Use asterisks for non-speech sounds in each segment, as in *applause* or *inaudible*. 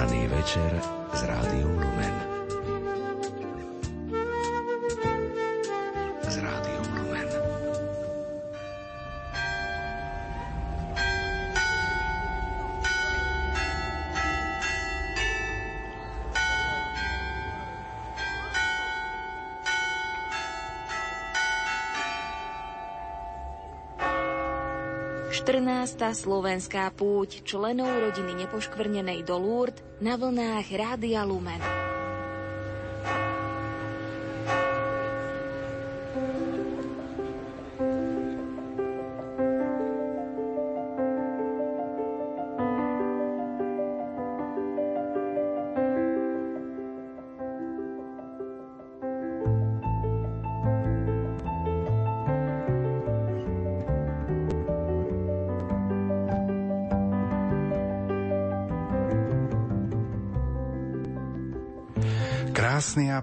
Požehnaný večer z Rádiom Lumen. 14. slovenská púť členov rodiny nepoškvrnenej do Lourdes na vlnách Rádia Lumen.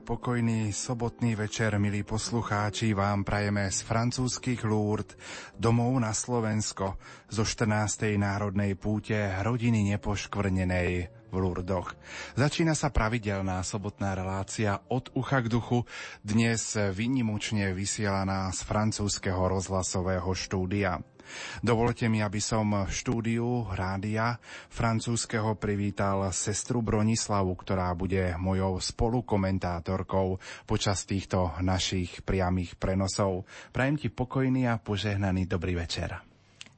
Pokojný sobotný večer, milí poslucháči, vám prajeme z francúzskych Lourdes domov na Slovensko zo 14. národnej púte rodiny nepoškvrnenej v Lurdoch. Začína sa pravidelná sobotná relácia od ucha k duchu, dnes vynimočne vysielaná z francúzského rozhlasového štúdia. Dovolte mi, aby som v štúdiu rádia francúzského privítal sestru Bronislavu, ktorá bude mojou spolukomentátorkou počas týchto našich priamých prenosov. Prajem ti pokojný a požehnaný dobrý večer.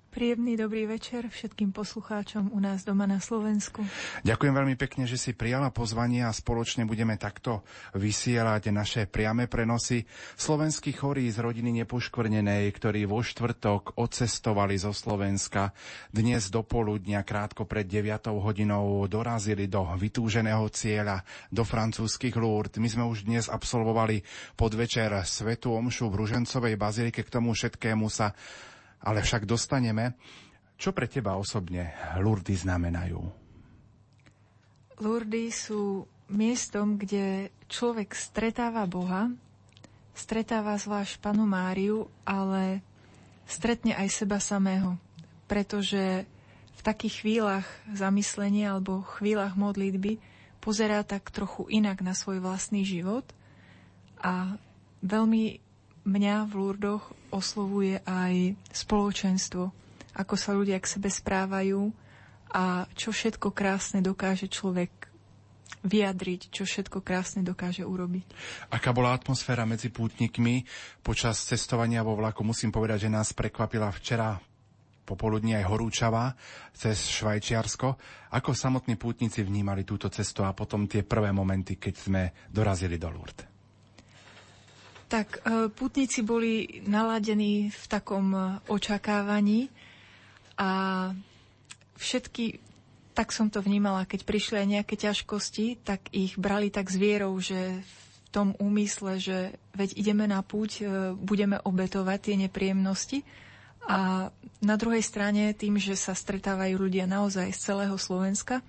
Príjemný dobrý večer všetkým poslucháčom u nás doma na Slovensku. Ďakujem veľmi pekne, že si prijala pozvanie a spoločne budeme takto vysielať naše priame prenosy. Slovenskí chorí z rodiny nepoškvrnenej, ktorí vo štvrtok odcestovali zo Slovenska, dnes do poludnia krátko pred 9 hodinou dorazili do vytúženého cieľa, do francúzskych Lourdes. My sme už dnes absolvovali podvečer Svetu Omšu v Ružencovej bazilike. K tomu všetkému sa ale však dostaneme. Čo pre teba osobne Lurdy znamenajú? Lurdy sú miestom, kde človek stretáva Boha, stretáva zvlášť panu Máriu, ale stretne aj seba samého. Pretože v takých chvíľach zamyslenia alebo chvíľach modlitby pozerá tak trochu inak na svoj vlastný život a veľmi mňa v Lurdoch oslovuje aj spoločenstvo, ako sa ľudia k sebe správajú a čo všetko krásne dokáže človek vyjadriť, čo všetko krásne dokáže urobiť. Aká bola atmosféra medzi pútnikmi počas cestovania vo vlaku? Musím povedať, že nás prekvapila včera popoludní aj horúčava cez Švajčiarsko. Ako samotní pútnici vnímali túto cestu a potom tie prvé momenty, keď sme dorazili do Lourdes? Tak e, putníci boli naladení v takom e, očakávaní a všetky, tak som to vnímala, keď prišli aj nejaké ťažkosti, tak ich brali tak s vierou, že v tom úmysle, že veď ideme na púť, e, budeme obetovať tie nepríjemnosti. A na druhej strane tým, že sa stretávajú ľudia naozaj z celého Slovenska,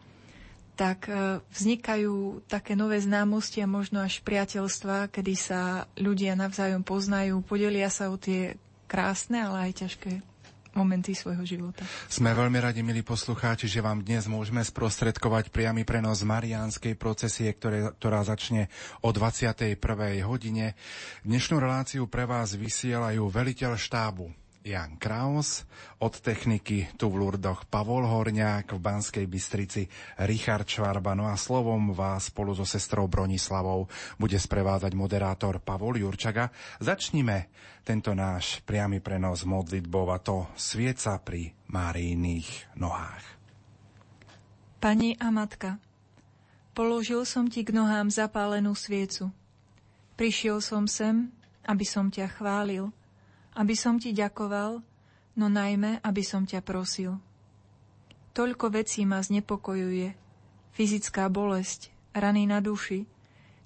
tak e, vznikajú také nové známosti a možno až priateľstva, kedy sa ľudia navzájom poznajú, podelia sa o tie krásne, ale aj ťažké momenty svojho života. Sme veľmi radi, milí poslucháči, že vám dnes môžeme sprostredkovať priamy prenos Mariánskej procesie, ktoré, ktorá začne o 21. hodine. Dnešnú reláciu pre vás vysielajú veliteľ štábu Jan Kraus, od techniky tu v Lurdoch Pavol Horňák, v Banskej Bystrici Richard Švarba, no a slovom vás spolu so sestrou Bronislavou bude sprevádzať moderátor Pavol Jurčaga. Začnime tento náš priamy prenos modlitbou a to svieca pri Márijných nohách. Pani a matka, položil som ti k nohám zapálenú sviecu. Prišiel som sem, aby som ťa chválil – aby som ti ďakoval, no najmä, aby som ťa prosil. Toľko vecí ma znepokojuje. Fyzická bolesť, rany na duši,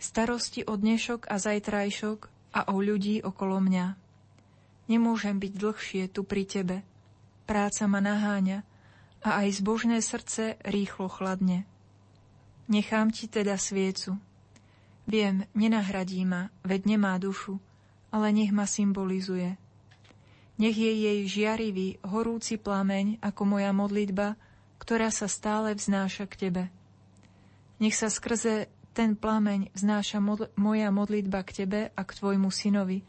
starosti o dnešok a zajtrajšok a o ľudí okolo mňa. Nemôžem byť dlhšie tu pri tebe. Práca ma naháňa a aj zbožné srdce rýchlo chladne. Nechám ti teda sviecu. Viem, nenahradí ma, veď nemá dušu, ale nech ma symbolizuje – nech je jej žiarivý, horúci plameň ako moja modlitba, ktorá sa stále vznáša k Tebe. Nech sa skrze ten plameň vznáša modl- moja modlitba k Tebe a k Tvojmu synovi.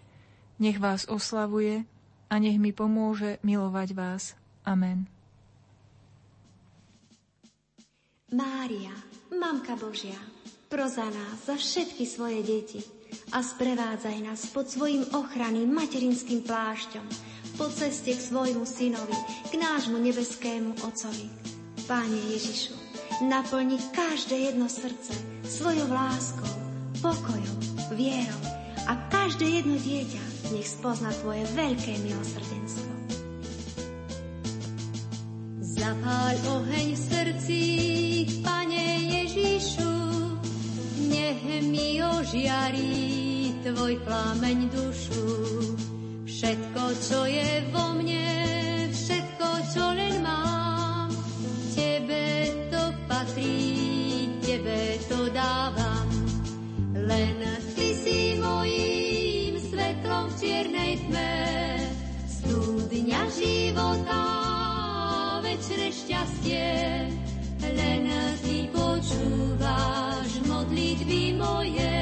Nech vás oslavuje a nech mi pomôže milovať vás. Amen. Mária, Mamka Božia, proza nás za všetky svoje deti a sprevádzaj nás pod svojim ochranným materinským plášťom po ceste k svojmu synovi, k nášmu nebeskému Ocovi. Páne Ježišu, naplni každé jedno srdce svojou láskou, pokojom, vierou a každé jedno dieťa nech spozna Tvoje veľké milosrdenstvo. Zapáľ oheň v srdci, Pane Ježišu, nech mi ožiarí Tvoj plameň dušu. Všetko, čo je vo mne, všetko, čo len mám, Tebe to patrí, Tebe to dávam. Len Ty si mojím svetlom v čiernej tme, studňa života večné šťastie, len ty počúvaš modlitby moje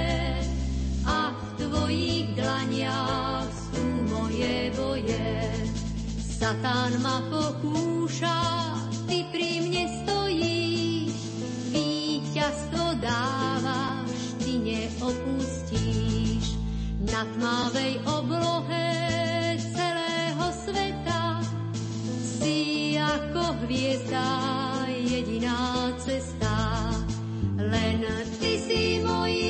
boje. Satan ma pokúša, ty pri mne stojíš, víťazstvo dávaš, ty neopustíš. Na tmavej oblohe celého sveta ako hviezda jediná cesta. Len ty si mojím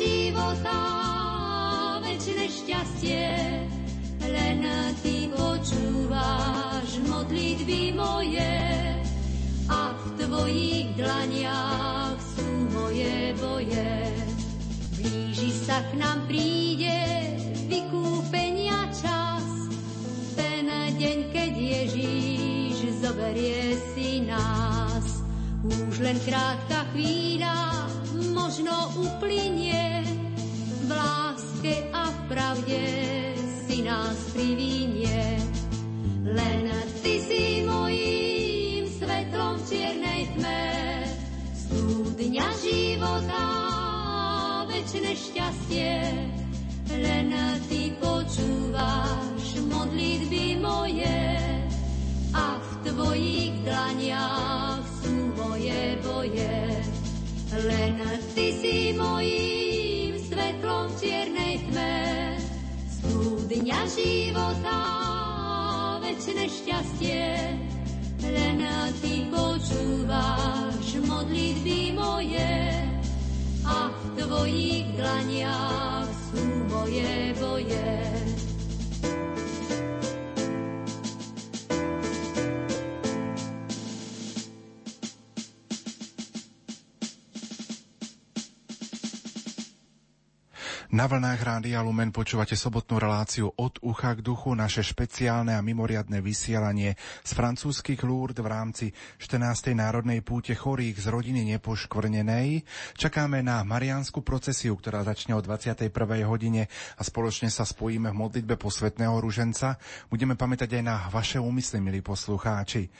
života, večné šťastie. Len ty počúvaš modlitby moje a v tvojich dlaniach sú moje boje. Blíži sa k nám príde vykúpenia čas, ten deň, keď Ježíš zoberie si nás. Už len krátka chvíľa možno uplynie, v láske a v pravde si nás privinie. Len ty si mojím svetlom v čiernej tme, studňa života, večné šťastie, len ty počúvaš modlitby moje a v tvojich dlaniach sú moje boje. Len ty si mojím svetlom v čiernej tme, studňa života, večné šťastie. Len ty počúvaš modlitby moje a v tvojich dlaniach sú moje boje. Na vlnách Rádia Lumen počúvate sobotnú reláciu od ucha k duchu, naše špeciálne a mimoriadne vysielanie z francúzskych lúrd v rámci 14. národnej púte chorých z rodiny nepoškvrnenej. Čakáme na mariánsku procesiu, ktorá začne o 21. hodine a spoločne sa spojíme v modlitbe posvetného ruženca. Budeme pamätať aj na vaše úmysly, milí poslucháči.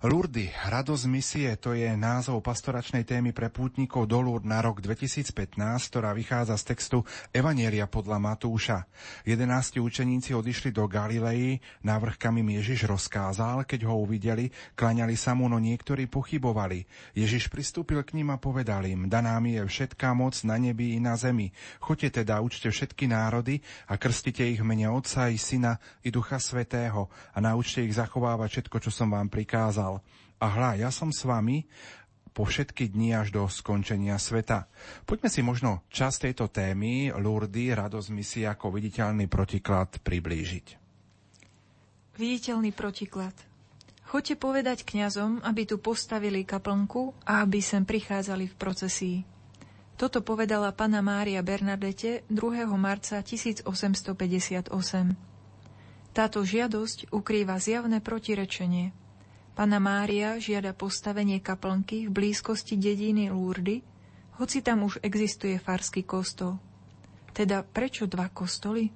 Lurdy, radosť misie, to je názov pastoračnej témy pre pútnikov do Lurd na rok 2015, ktorá vychádza z textu Evanielia podľa Matúša. Jedenácti učeníci odišli do Galilei, návrh kam im Ježiš rozkázal, keď ho uvideli, klaňali sa mu, no niektorí pochybovali. Ježiš pristúpil k ním a povedal im, daná mi je všetká moc na nebi i na zemi. Choďte teda, učte všetky národy a krstite ich mene Otca i Syna i Ducha Svetého a naučte ich zachovávať všetko, čo som vám prikázal povedal, a hľa, ja som s vami po všetky dni až do skončenia sveta. Poďme si možno čas tejto témy Lurdy, radosť misie ako viditeľný protiklad priblížiť. Viditeľný protiklad. Choďte povedať kňazom, aby tu postavili kaplnku a aby sem prichádzali v procesii. Toto povedala pana Mária Bernadete 2. marca 1858. Táto žiadosť ukrýva zjavné protirečenie – Pana Mária žiada postavenie kaplnky v blízkosti dediny Lúrdy, hoci tam už existuje farský kostol. Teda prečo dva kostoly?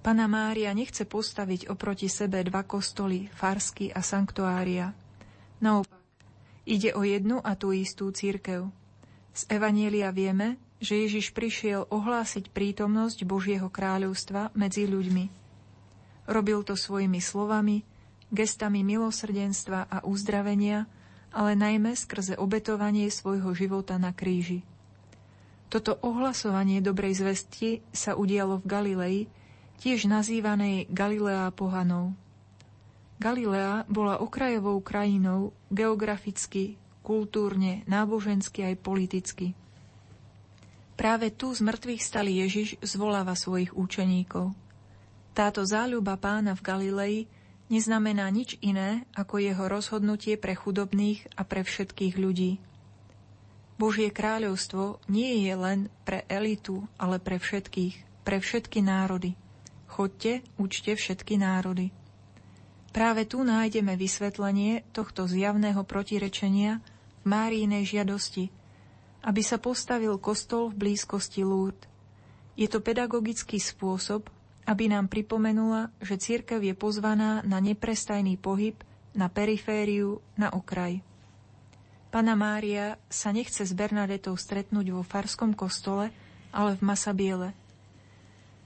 Pana Mária nechce postaviť oproti sebe dva kostoly, farsky a sanktuária. Naopak, ide o jednu a tú istú církev. Z Evanielia vieme, že Ježiš prišiel ohlásiť prítomnosť Božieho kráľovstva medzi ľuďmi. Robil to svojimi slovami, gestami milosrdenstva a uzdravenia, ale najmä skrze obetovanie svojho života na kríži. Toto ohlasovanie dobrej zvesti sa udialo v Galilei, tiež nazývanej Galilea pohanov. Galilea bola okrajovou krajinou geograficky, kultúrne, nábožensky aj politicky. Práve tu z mŕtvych stali Ježiš zvoláva svojich učeníkov. Táto záľuba pána v Galilei neznamená nič iné ako jeho rozhodnutie pre chudobných a pre všetkých ľudí. Božie kráľovstvo nie je len pre elitu, ale pre všetkých, pre všetky národy. Chodte, učte všetky národy. Práve tu nájdeme vysvetlenie tohto zjavného protirečenia v Márínej žiadosti, aby sa postavil kostol v blízkosti Lúrd. Je to pedagogický spôsob, aby nám pripomenula, že církev je pozvaná na neprestajný pohyb, na perifériu, na okraj. Pana Mária sa nechce s Bernadetou stretnúť vo farskom kostole, ale v Masabiele.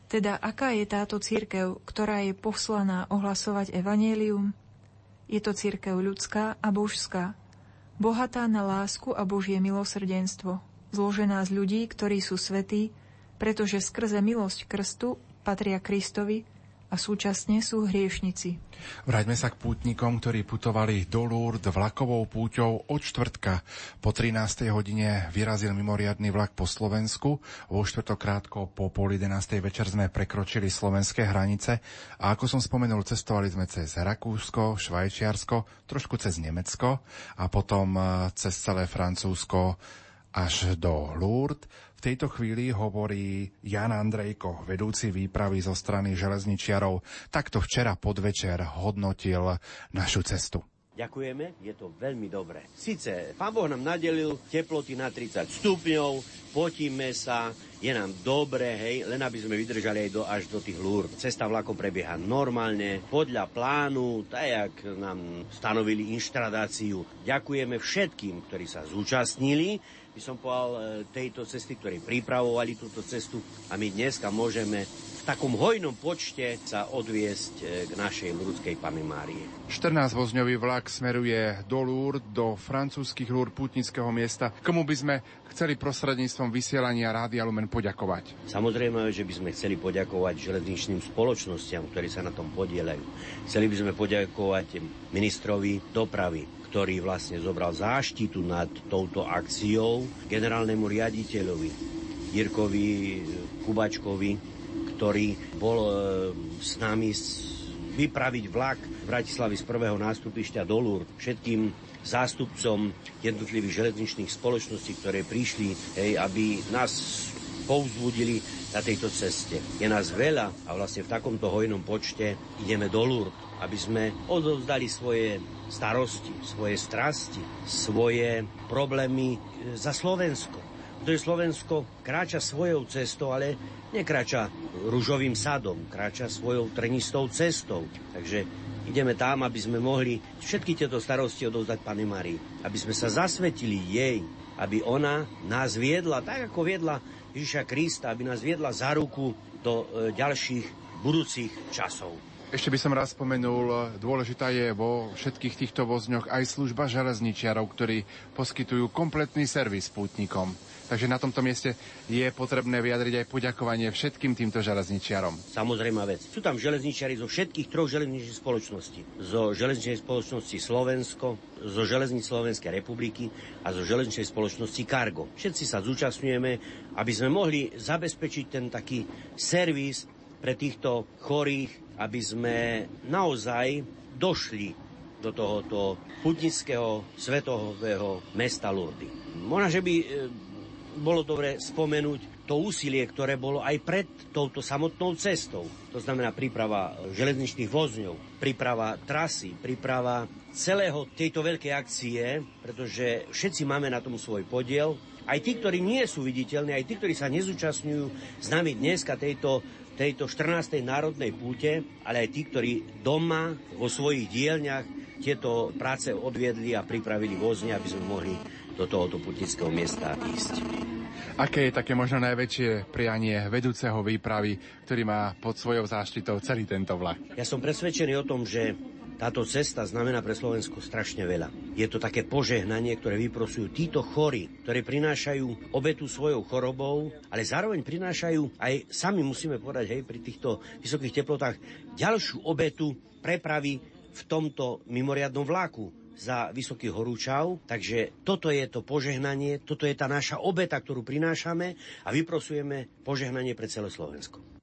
Teda aká je táto církev, ktorá je poslaná ohlasovať evanelium? Je to církev ľudská a božská, bohatá na lásku a Božie milosrdenstvo, zložená z ľudí, ktorí sú svetí, pretože skrze milosť krstu patria Kristovi a súčasne sú hriešnici. Vráťme sa k pútnikom, ktorí putovali do Lourdes vlakovou púťou od čtvrtka. Po 13. hodine vyrazil mimoriadný vlak po Slovensku. Vo štvrtokrátko po pol 11. večer sme prekročili slovenské hranice a ako som spomenul, cestovali sme cez Rakúsko, Švajčiarsko, trošku cez Nemecko a potom eh, cez celé Francúzsko až do Lourdes tejto chvíli hovorí Jan Andrejko, vedúci výpravy zo strany železničiarov. Takto včera podvečer hodnotil našu cestu. Ďakujeme, je to veľmi dobré. Sice pán Boh nám nadelil teploty na 30 stupňov, potíme sa, je nám dobre, hej, len aby sme vydržali aj do, až do tých lúr. Cesta vlakom prebieha normálne, podľa plánu, tak jak nám stanovili inštradáciu. Ďakujeme všetkým, ktorí sa zúčastnili by som povedal, e, tejto cesty, ktorí pripravovali túto cestu a my dneska môžeme v takom hojnom počte sa odviesť e, k našej ľudskej Pane Márie. 14-vozňový vlak smeruje do Lourdes, do francúzskych Lourdes pútnického miesta. Komu by sme chceli prostredníctvom vysielania Rádia Lumen poďakovať? Samozrejme, že by sme chceli poďakovať železničným spoločnostiam, ktorí sa na tom podielajú. Chceli by sme poďakovať ministrovi dopravy, ktorý vlastne zobral záštitu nad touto akciou generálnemu riaditeľovi Jirkovi Kubačkovi, ktorý bol e, s nami vypraviť vlak Bratislavy z prvého nástupišťa do Lúr všetkým zástupcom jednotlivých železničných spoločností, ktoré prišli, hej, aby nás povzbudili na tejto ceste. Je nás veľa a vlastne v takomto hojnom počte ideme do Lúr, aby sme odovzdali svoje starosti, svoje strasti, svoje problémy e, za Slovensko. To je Slovensko kráča svojou cestou, ale nekráča rúžovým sadom, kráča svojou trnistou cestou. Takže ideme tam, aby sme mohli všetky tieto starosti odovzdať Pane Marii. Aby sme sa zasvetili jej, aby ona nás viedla, tak ako viedla Ježiša Krista, aby nás viedla za ruku do e, ďalších budúcich časov. Ešte by som raz spomenul, dôležitá je vo všetkých týchto vozňoch aj služba železničiarov, ktorí poskytujú kompletný servis pútnikom. Takže na tomto mieste je potrebné vyjadriť aj poďakovanie všetkým týmto železničiarom. Samozrejme vec. Sú tam železničiari zo všetkých troch železničných spoločností. Zo železničnej spoločnosti Slovensko, zo železnic Slovenskej republiky a zo železničnej spoločnosti Cargo. Všetci sa zúčastňujeme, aby sme mohli zabezpečiť ten taký servis pre týchto chorých aby sme naozaj došli do tohoto putnického svetového mesta Lourdes. Možno, že by e, bolo dobre spomenúť to úsilie, ktoré bolo aj pred touto samotnou cestou. To znamená príprava železničných vozňov, príprava trasy, príprava celého tejto veľkej akcie, pretože všetci máme na tom svoj podiel. Aj tí, ktorí nie sú viditeľní, aj tí, ktorí sa nezúčastňujú s nami dneska tejto tejto 14. národnej púte, ale aj tí, ktorí doma vo svojich dielňach tieto práce odviedli a pripravili vozne, aby sme mohli do tohoto putnického miesta ísť. Aké je také možno najväčšie prianie vedúceho výpravy, ktorý má pod svojou záštitou celý tento vlak? Ja som presvedčený o tom, že táto cesta znamená pre Slovensko strašne veľa. Je to také požehnanie, ktoré vyprosujú títo chorí, ktorí prinášajú obetu svojou chorobou, ale zároveň prinášajú aj, sami musíme povedať, hej, pri týchto vysokých teplotách, ďalšiu obetu prepravy v tomto mimoriadnom vláku za vysoký horúčav. Takže toto je to požehnanie, toto je tá naša obeta, ktorú prinášame a vyprosujeme požehnanie pre celé Slovensko.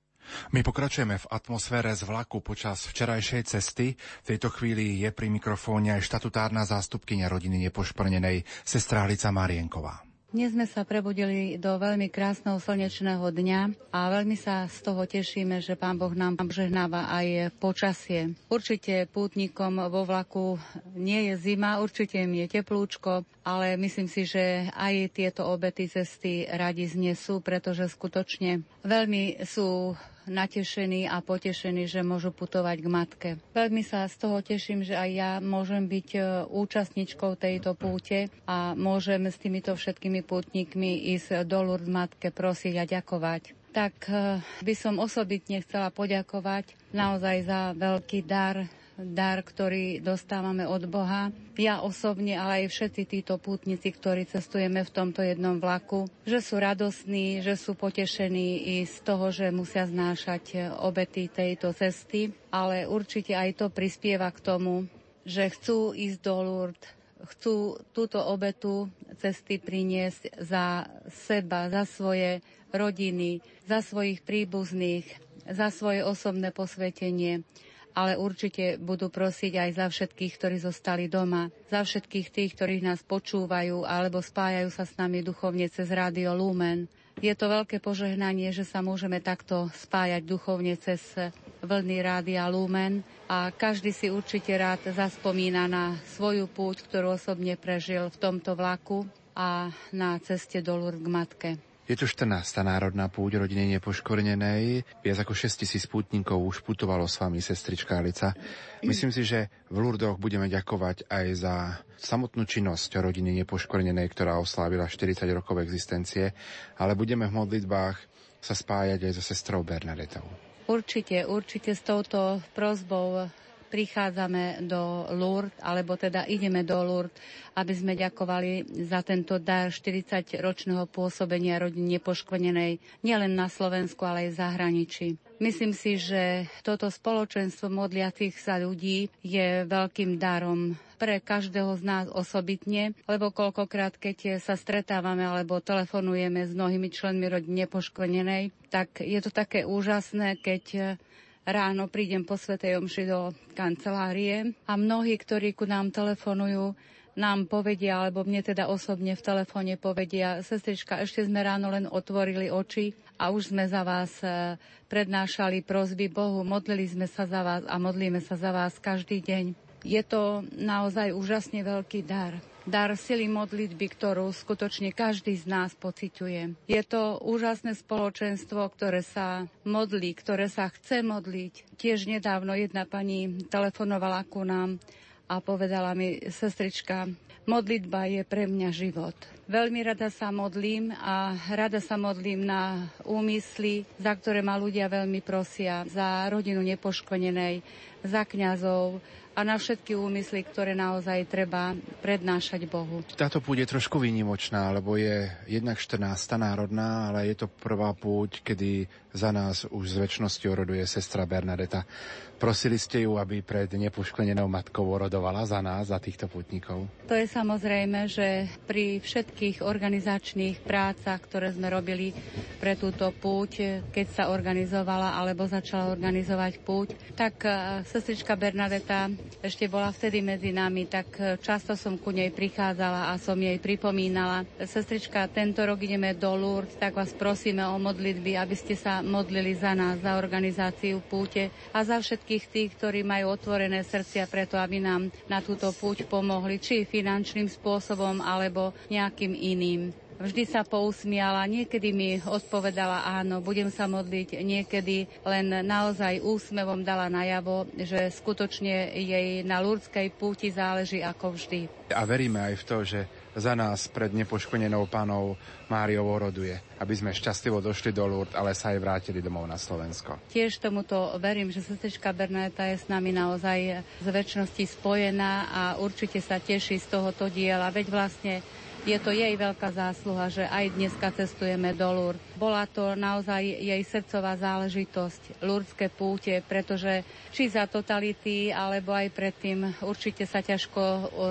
My pokračujeme v atmosfére z vlaku počas včerajšej cesty. V tejto chvíli je pri mikrofóne aj štatutárna zástupkynia rodiny nepošprnenej sestra Alica Marienková. Dnes sme sa prebudili do veľmi krásneho slnečného dňa a veľmi sa z toho tešíme, že Pán Boh nám žehnáva aj počasie. Určite pútnikom vo vlaku nie je zima, určite im je teplúčko, ale myslím si, že aj tieto obety cesty radi znesú, pretože skutočne veľmi sú natešení a potešení, že môžu putovať k matke. Veľmi sa z toho teším, že aj ja môžem byť e, účastničkou tejto púte a môžem s týmito všetkými pútnikmi ísť do Lourdes matke prosiť a ďakovať tak e, by som osobitne chcela poďakovať naozaj za veľký dar dar, ktorý dostávame od Boha. Ja osobne, ale aj všetci títo pútnici, ktorí cestujeme v tomto jednom vlaku, že sú radosní, že sú potešení i z toho, že musia znášať obety tejto cesty, ale určite aj to prispieva k tomu, že chcú ísť do Lourdes, chcú túto obetu cesty priniesť za seba, za svoje rodiny, za svojich príbuzných, za svoje osobné posvetenie ale určite budú prosiť aj za všetkých, ktorí zostali doma, za všetkých tých, ktorí nás počúvajú alebo spájajú sa s nami duchovne cez Rádio Lumen. Je to veľké požehnanie, že sa môžeme takto spájať duchovne cez vlny Rádia Lumen a každý si určite rád zaspomína na svoju púť, ktorú osobne prežil v tomto vlaku a na ceste do Lourdes k matke. Je to 14. národná púť rodiny nepoškornenej. Viac ako 6 tisíc pútnikov už putovalo s vami, sestrička Alica. Myslím si, že v Lurdoch budeme ďakovať aj za samotnú činnosť rodiny nepoškornenej, ktorá oslávila 40 rokov existencie, ale budeme v modlitbách sa spájať aj so sestrou Bernadetou. Určite, určite s touto prozbou prichádzame do Lourdes, alebo teda ideme do Lourdes, aby sme ďakovali za tento dar 40-ročného pôsobenia rodiny nepoškvrnenej nielen na Slovensku, ale aj v zahraničí. Myslím si, že toto spoločenstvo modliacich sa ľudí je veľkým darom pre každého z nás osobitne, lebo koľkokrát, keď sa stretávame alebo telefonujeme s mnohými členmi rodiny nepoškvrnenej, tak je to také úžasné, keď ráno prídem po Svetej Omši do kancelárie a mnohí, ktorí ku nám telefonujú, nám povedia, alebo mne teda osobne v telefóne povedia, sestrička, ešte sme ráno len otvorili oči a už sme za vás e, prednášali prozby Bohu, modlili sme sa za vás a modlíme sa za vás každý deň. Je to naozaj úžasne veľký dar dar sily modlitby, ktorú skutočne každý z nás pociťuje. Je to úžasné spoločenstvo, ktoré sa modlí, ktoré sa chce modliť. Tiež nedávno jedna pani telefonovala ku nám a povedala mi, sestrička, modlitba je pre mňa život. Veľmi rada sa modlím a rada sa modlím na úmysly, za ktoré ma ľudia veľmi prosia, za rodinu nepoškodenej, za kňazov, a na všetky úmysly, ktoré naozaj treba prednášať Bohu. Táto púť je trošku výnimočná, lebo je jednak 14. národná, ale je to prvá púť, kedy za nás už z väčšnosti oroduje sestra Bernadeta. Prosili ste ju, aby pred nepošklenenou matkou orodovala za nás, za týchto putníkov? To je samozrejme, že pri všetkých organizačných prácach, ktoré sme robili pre túto púť, keď sa organizovala alebo začala organizovať púť, tak e, sestrička Bernadeta ešte bola vtedy medzi nami, tak e, často som ku nej prichádzala a som jej pripomínala. Sestrička, tento rok ideme do Lourdes, tak vás prosíme o modlitby, aby ste sa modlili za nás, za organizáciu púte a za všetkých tých, ktorí majú otvorené srdcia preto, aby nám na túto púť pomohli, či finančným spôsobom, alebo nejakým iným. vždy sa pousmiala, niekedy mi odpovedala áno, budem sa modliť, niekedy len naozaj úsmevom dala najavo, že skutočne jej na Lurdskej púti záleží ako vždy. A veríme aj v to, že za nás pred nepoškodenou pánou Máriou oroduje, aby sme šťastlivo došli do Lourdes, ale sa aj vrátili domov na Slovensko. Tiež tomuto verím, že sestrička Bernadeta je s nami naozaj z väčšnosti spojená a určite sa teší z tohoto diela. Veď vlastne je to jej veľká zásluha, že aj dneska cestujeme do Lourdes. Bola to naozaj jej srdcová záležitosť, Lurdské púte, pretože či za totality, alebo aj predtým určite sa ťažko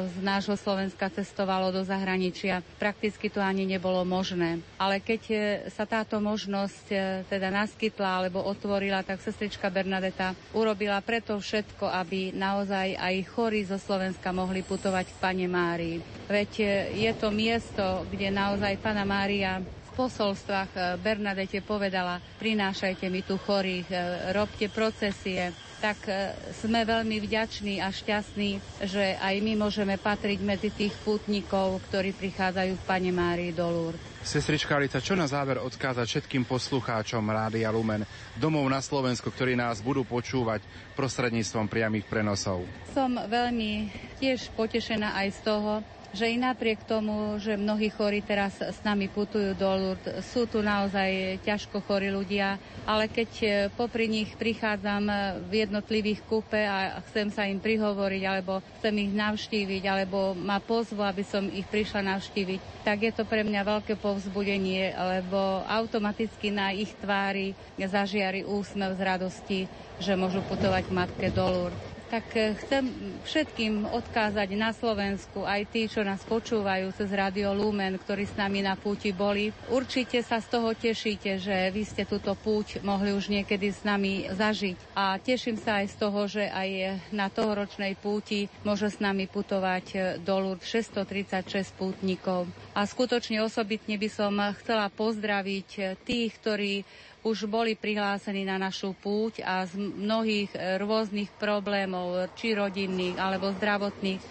z nášho Slovenska cestovalo do zahraničia. Prakticky to ani nebolo možné. Ale keď e, sa táto možnosť e, teda naskytla alebo otvorila, tak sestrička Bernadeta urobila preto všetko, aby naozaj aj chorí zo Slovenska mohli putovať k Pane Márii. Veď e, je to miesto, kde naozaj Pana Mária v posolstvách eh, Bernadete povedala, prinášajte mi tu chorých, eh, robte procesie, tak eh, sme veľmi vďační a šťastní, že aj my môžeme patriť medzi tých pútnikov, ktorí prichádzajú v Pane Márii do Lourdes. Sestrička Alica, čo na záver odkázať všetkým poslucháčom Rádia Lumen domov na Slovensku, ktorí nás budú počúvať prostredníctvom priamých prenosov? Som veľmi tiež potešená aj z toho, že i napriek tomu, že mnohí chorí teraz s nami putujú do Lourdes, sú tu naozaj ťažko chorí ľudia, ale keď e, popri nich prichádzam e, v jednotlivých kúpe a chcem sa im prihovoriť, alebo chcem ich navštíviť, alebo ma pozvu, aby som ich prišla navštíviť, tak je to pre mňa veľké povzbudenie, lebo automaticky na ich tvári zažiari úsmev z radosti, že môžu putovať matke do Lourdes tak eh, chcem všetkým odkázať na Slovensku, aj tí, čo nás počúvajú cez Radio Lumen, ktorí s nami na púti boli. Určite sa z toho tešíte, že vy ste túto púť mohli už niekedy s nami zažiť. A teším sa aj z toho, že aj na tohoročnej púti môže s nami putovať eh, do Lourdes 636 pútnikov. A skutočne osobitne by som chcela pozdraviť eh, tých, ktorí už boli prihlásení na našu púť a z mnohých e, rôznych problémov, či rodinných alebo zdravotných,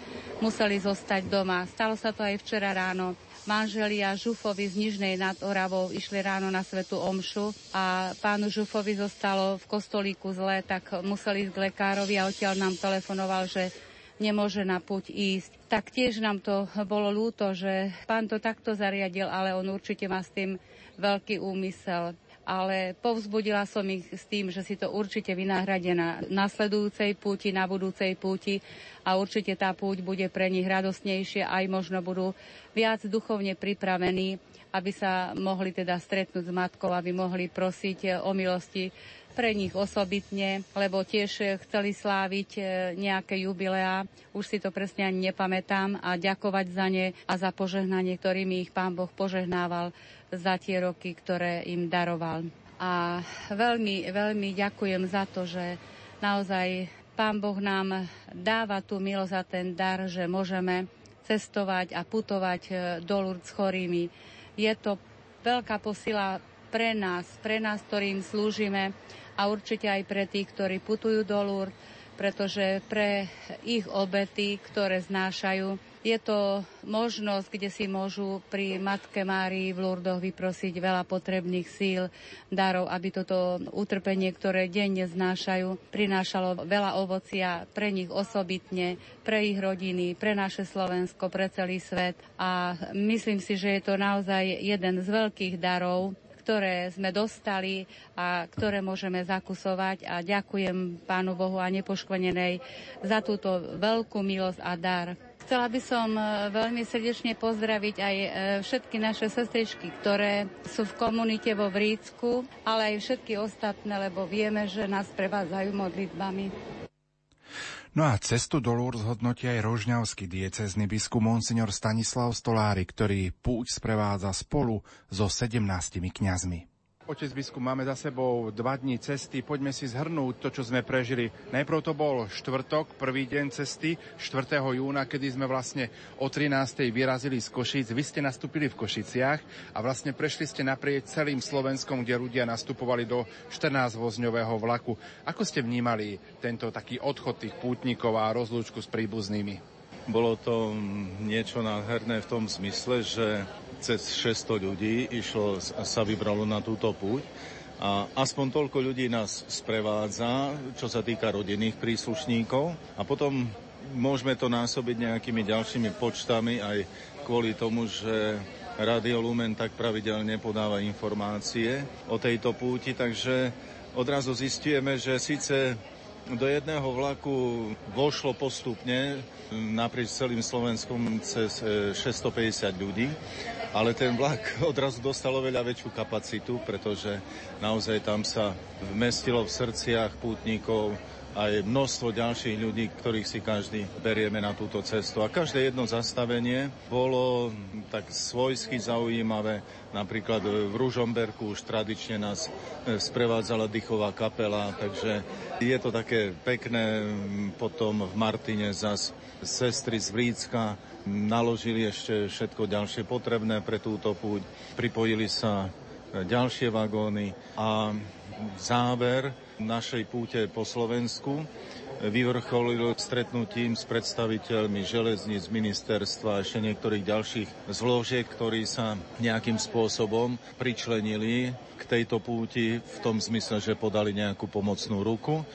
museli zostať doma. Stalo sa to aj včera ráno. Manželia Žufovi z Nižnej nad Oravou išli ráno na svetu omšu a pánu Žufovi zostalo v kostolíku zle, tak museli ísť k lekárovi a odtiaľ nám telefonoval, že nemôže na puť ísť. Tak tiež nám to bolo ľúto, že pán to takto zariadil, ale on určite má s tým veľký úmysel ale povzbudila som ich s tým, že si to určite vynahradia na nasledujúcej púti, na budúcej púti a určite tá púť bude pre nich radosnejšia, aj možno budú viac duchovne pripravení, aby sa mohli teda stretnúť s matkou, aby mohli prosiť o milosti pre nich osobitne, lebo tiež chceli sláviť e, nejaké jubileá, už si to presne ani nepamätám a ďakovať za ne a za požehnanie, ktorými ich pán Boh požehnával za tie roky, ktoré im daroval. A veľmi, veľmi ďakujem za to, že naozaj Pán Boh nám dáva tú milosť a ten dar, že môžeme cestovať a putovať e, do Lourdes chorými. Je to veľká posila pre nás, pre nás, ktorým slúžime a určite aj pre tých, ktorí putujú do Lourdes, pretože pre ich obety, ktoré znášajú, je to možnosť, kde si môžu pri Matke Márii v Lurdoch vyprosiť veľa potrebných síl, darov, aby toto utrpenie, ktoré denne znášajú, prinášalo veľa ovocia pre nich osobitne, pre ich rodiny, pre naše Slovensko, pre celý svet. A myslím si, že je to naozaj jeden z veľkých darov, ktoré sme dostali a ktoré môžeme zakusovať a ďakujem Pánu Bohu a nepoškvenenej za túto veľkú milosť a dar. Chcela by som e, veľmi srdečne pozdraviť aj e, všetky naše sestričky, ktoré sú v komunite vo Vrícku, ale aj všetky ostatné, lebo vieme, že nás prevádzajú modlitbami. No a cestu do Lourdes zhodnotí aj rožňavský diecezny biskup Monsignor Stanislav Stolári, ktorý púť sprevádza spolu so 17 kňazmi. Otec biskup, máme za sebou dva dní cesty. Poďme si zhrnúť to, čo sme prežili. Najprv to bol štvrtok, prvý deň cesty, 4. júna, kedy sme vlastne o 13. vyrazili z Košic. Vy ste nastúpili v Košiciach a vlastne prešli ste naprieč celým Slovenskom, kde ľudia nastupovali do 14-vozňového vlaku. Ako ste vnímali tento taký odchod tých pútnikov a rozlúčku s príbuznými? Bolo to niečo nádherné v tom zmysle, že cez 600 ľudí išlo, sa vybralo na túto púť. A aspoň toľko ľudí nás sprevádza, čo sa týka rodinných príslušníkov. A potom môžeme to násobiť nejakými ďalšími počtami aj kvôli tomu, že Radio Lumen tak pravidelne podáva informácie o tejto púti, takže odrazu zistujeme, že síce do jedného vlaku vošlo postupne naprieč celým Slovenskom cez 650 e, ľudí, ale ten vlak *laughs* odrazu dostal oveľa väčšiu kapacitu, pretože naozaj tam sa vmestilo v srdciach pútnikov aj množstvo ďalších ľudí, ktorých si každý berieme na túto cestu. A každé jedno zastavenie bolo tak svojsky zaujímavé. Napríklad v Ružomberku už tradične nás e, sprevádzala dychová kapela, takže je to také pekné. Potom v Martine zas sestry z Vrícka naložili ešte všetko ďalšie potrebné pre túto púť. Pripojili sa e, ďalšie vagóny a záver našej púte po Slovensku vyvrcholil stretnutím s predstaviteľmi železníc, ministerstva a ešte niektorých ďalších zložiek, ktorí sa nejakým spôsobom pričlenili k tejto púti v tom zmysle, že podali nejakú pomocnú ruku.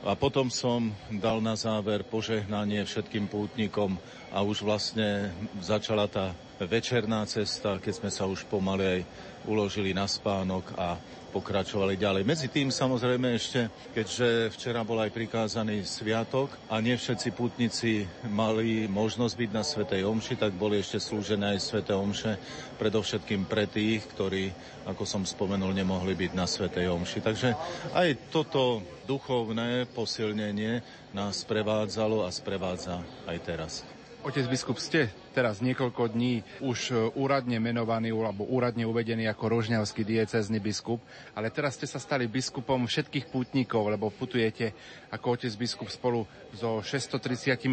A potom som dal na záver požehnanie všetkým pútnikom a už vlastne začala tá večerná cesta, keď sme sa už pomaly aj uložili na spánok a pokračovali ďalej. Medzi tým samozrejme ešte, keďže včera bol aj prikázaný sviatok a nie všetci putníci mali možnosť byť na Svetej Omši, tak boli ešte slúžené aj Sveté Omše, predovšetkým pre tých, ktorí, ako som spomenul, nemohli byť na Svetej Omši. Takže aj toto duchovné posilnenie nás prevádzalo a sprevádza aj teraz. Otec biskup, ste teraz niekoľko dní už e, úradne menovaný alebo úradne uvedený ako rožňavský diecezny biskup, ale teraz ste sa stali biskupom všetkých pútnikov, lebo putujete ako otec biskup spolu so 638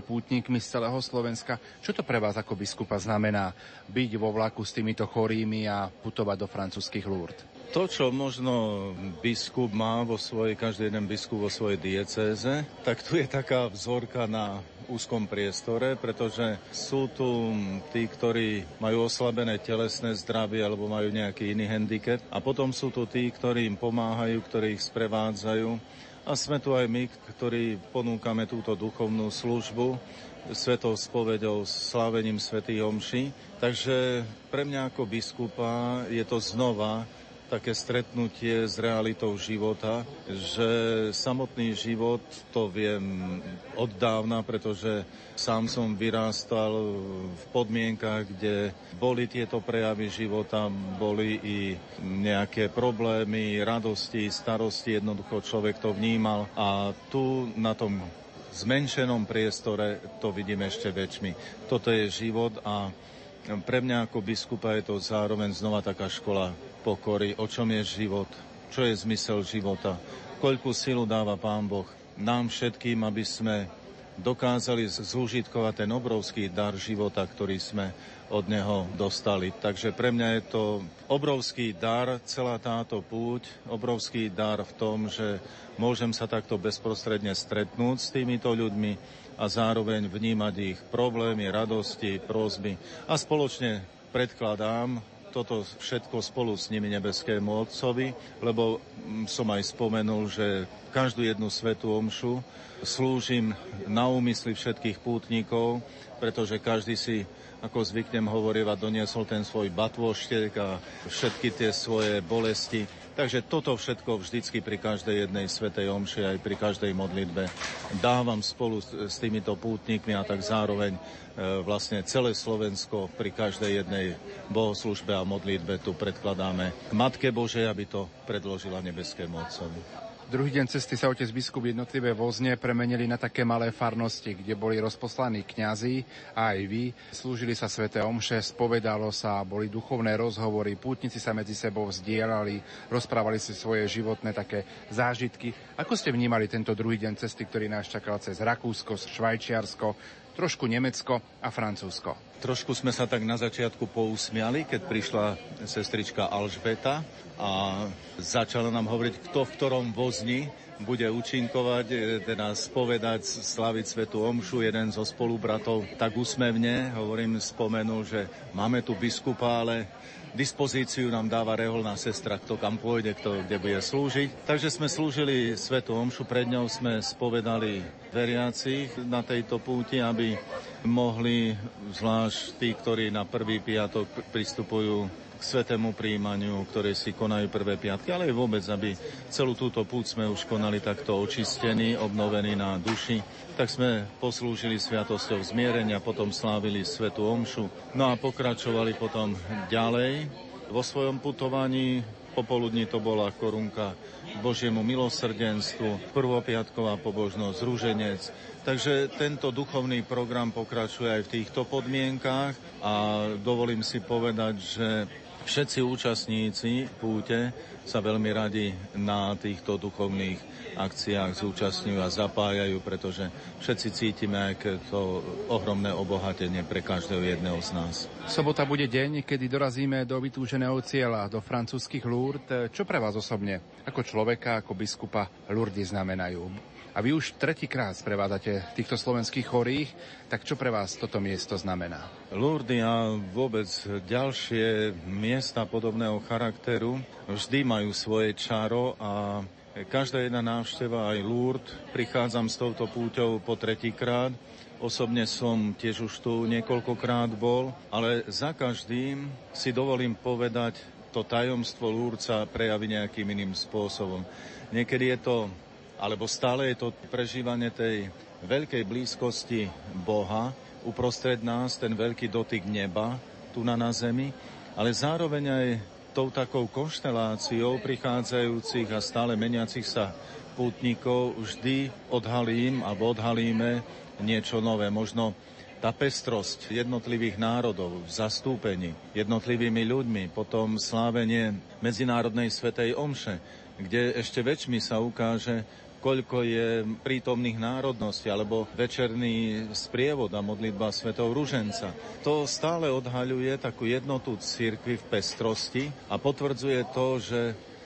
pútnikmi z celého Slovenska. Čo to pre vás ako biskupa znamená byť vo vlaku s týmito chorými a putovať do francúzskych Lourdes? To, čo možno biskup má vo svojej, každý jeden biskup vo svojej diecéze, tak tu je taká vzorka na úzkom priestore, pretože sú tu tí, ktorí majú oslabené telesné zdravie alebo majú nejaký iný handicap a potom sú tu tí, ktorí im pomáhajú, ktorí ich sprevádzajú a sme tu aj my, ktorí ponúkame túto duchovnú službu svetou spovedou, slávením svätých omší. Takže pre mňa ako biskupa je to znova také stretnutie s realitou života, že samotný život to viem od dávna, pretože sám som vyrástal v podmienkach, kde boli tieto prejavy života, boli i nejaké problémy, radosti, starosti, jednoducho človek to vnímal a tu na tom zmenšenom priestore to vidím ešte väčšmi. Toto je život a pre mňa ako biskupa je to zároveň znova taká škola pokory, o čom je život, čo je zmysel života, koľku silu dáva Pán Boh nám všetkým, aby sme dokázali zúžitkovať ten obrovský dar života, ktorý sme od Neho dostali. Takže pre mňa je to obrovský dar, celá táto púť, obrovský dar v tom, že môžem sa takto bezprostredne stretnúť s týmito ľuďmi a zároveň vnímať ich problémy, radosti, prózby a spoločne predkladám toto všetko spolu s nimi nebeskému Otcovi, lebo som aj spomenul, že každú jednu svetú omšu slúžim na úmysly všetkých pútnikov, pretože každý si ako zvyknem hovorievať, doniesol ten svoj batvoštek a všetky tie svoje bolesti. Takže toto všetko vždycky pri každej jednej svetej omši aj pri každej modlitbe dávam spolu s týmito pútnikmi a tak zároveň e, vlastne celé Slovensko pri každej jednej bohoslužbe a modlitbe tu predkladáme k Matke Božej, aby to predložila nebeskému Otcovi. Druhý deň cesty sa otec biskup jednotlivé vozne premenili na také malé farnosti, kde boli rozposlaní kňazi a aj vy. Slúžili sa sväté omše, spovedalo sa, boli duchovné rozhovory, pútnici sa medzi sebou vzdielali, rozprávali si svoje životné také zážitky. Ako ste vnímali tento druhý deň cesty, ktorý nás čakal cez Rakúsko, Švajčiarsko, trošku Nemecko a Francúzsko. Trošku sme sa tak na začiatku pousmiali, keď prišla sestrička Alžbeta a začala nám hovoriť, kto v ktorom vozni bude účinkovať, e, teda spovedať, slaviť Svetu Omšu. Jeden zo spolubratov tak úsmevne, hovorím, spomenul, že máme tu biskupa, ale dispozíciu nám dáva reholná sestra, kto kam pôjde, kto kde bude slúžiť. Takže sme slúžili Svetu Omšu, pred ňou sme spovedali veriacich na tejto púti, aby mohli, zvlášť tí, ktorí na prvý piatok pristupujú k svetému príjmaniu, ktoré si konajú prvé piatky, ale aj vôbec, aby celú túto púť sme už konali takto očistení, obnovení na duši. Tak sme poslúžili sviatosťou zmierenia, potom slávili Svetu Omšu, no a pokračovali potom ďalej vo svojom putovaní. Popoludní to bola korunka Božiemu milosrdenstvu, prvopiatková pobožnosť, rúženec. Takže tento duchovný program pokračuje aj v týchto podmienkách a dovolím si povedať, že Všetci účastníci púte sa veľmi radi na týchto duchovných akciách zúčastňujú a zapájajú, pretože všetci cítime aj to ohromné obohatenie pre každého jedného z nás. Sobota bude deň, kedy dorazíme do vytúženého cieľa, do francúzskych Lourdes. Čo pre vás osobne, ako človeka, ako biskupa, Lourdes znamenajú? A vy už tretíkrát sprevádzate týchto slovenských chorých, tak čo pre vás toto miesto znamená? Lourdes a vôbec ďalšie miesta podobného charakteru vždy majú svoje čaro a každá jedna návšteva aj Lourdes prichádzam s touto púťou po tretíkrát. Osobne som tiež už tu niekoľkokrát bol, ale za každým si dovolím povedať, to tajomstvo Lúrca prejaví nejakým iným spôsobom. Niekedy je to alebo stále je to prežívanie tej veľkej blízkosti Boha, uprostred nás ten veľký dotyk neba, tu na, na zemi, ale zároveň aj tou takou konšteláciou prichádzajúcich a stále meniacich sa pútnikov vždy odhalím alebo odhalíme niečo nové. Možno tá pestrosť jednotlivých národov v zastúpení jednotlivými ľuďmi, potom slávenie Medzinárodnej svetej omše, kde ešte väčšmi sa ukáže koľko je prítomných národností, alebo večerný sprievod a modlitba svetov Ruženca. To stále odhaľuje takú jednotu cirkvi v pestrosti a potvrdzuje to, že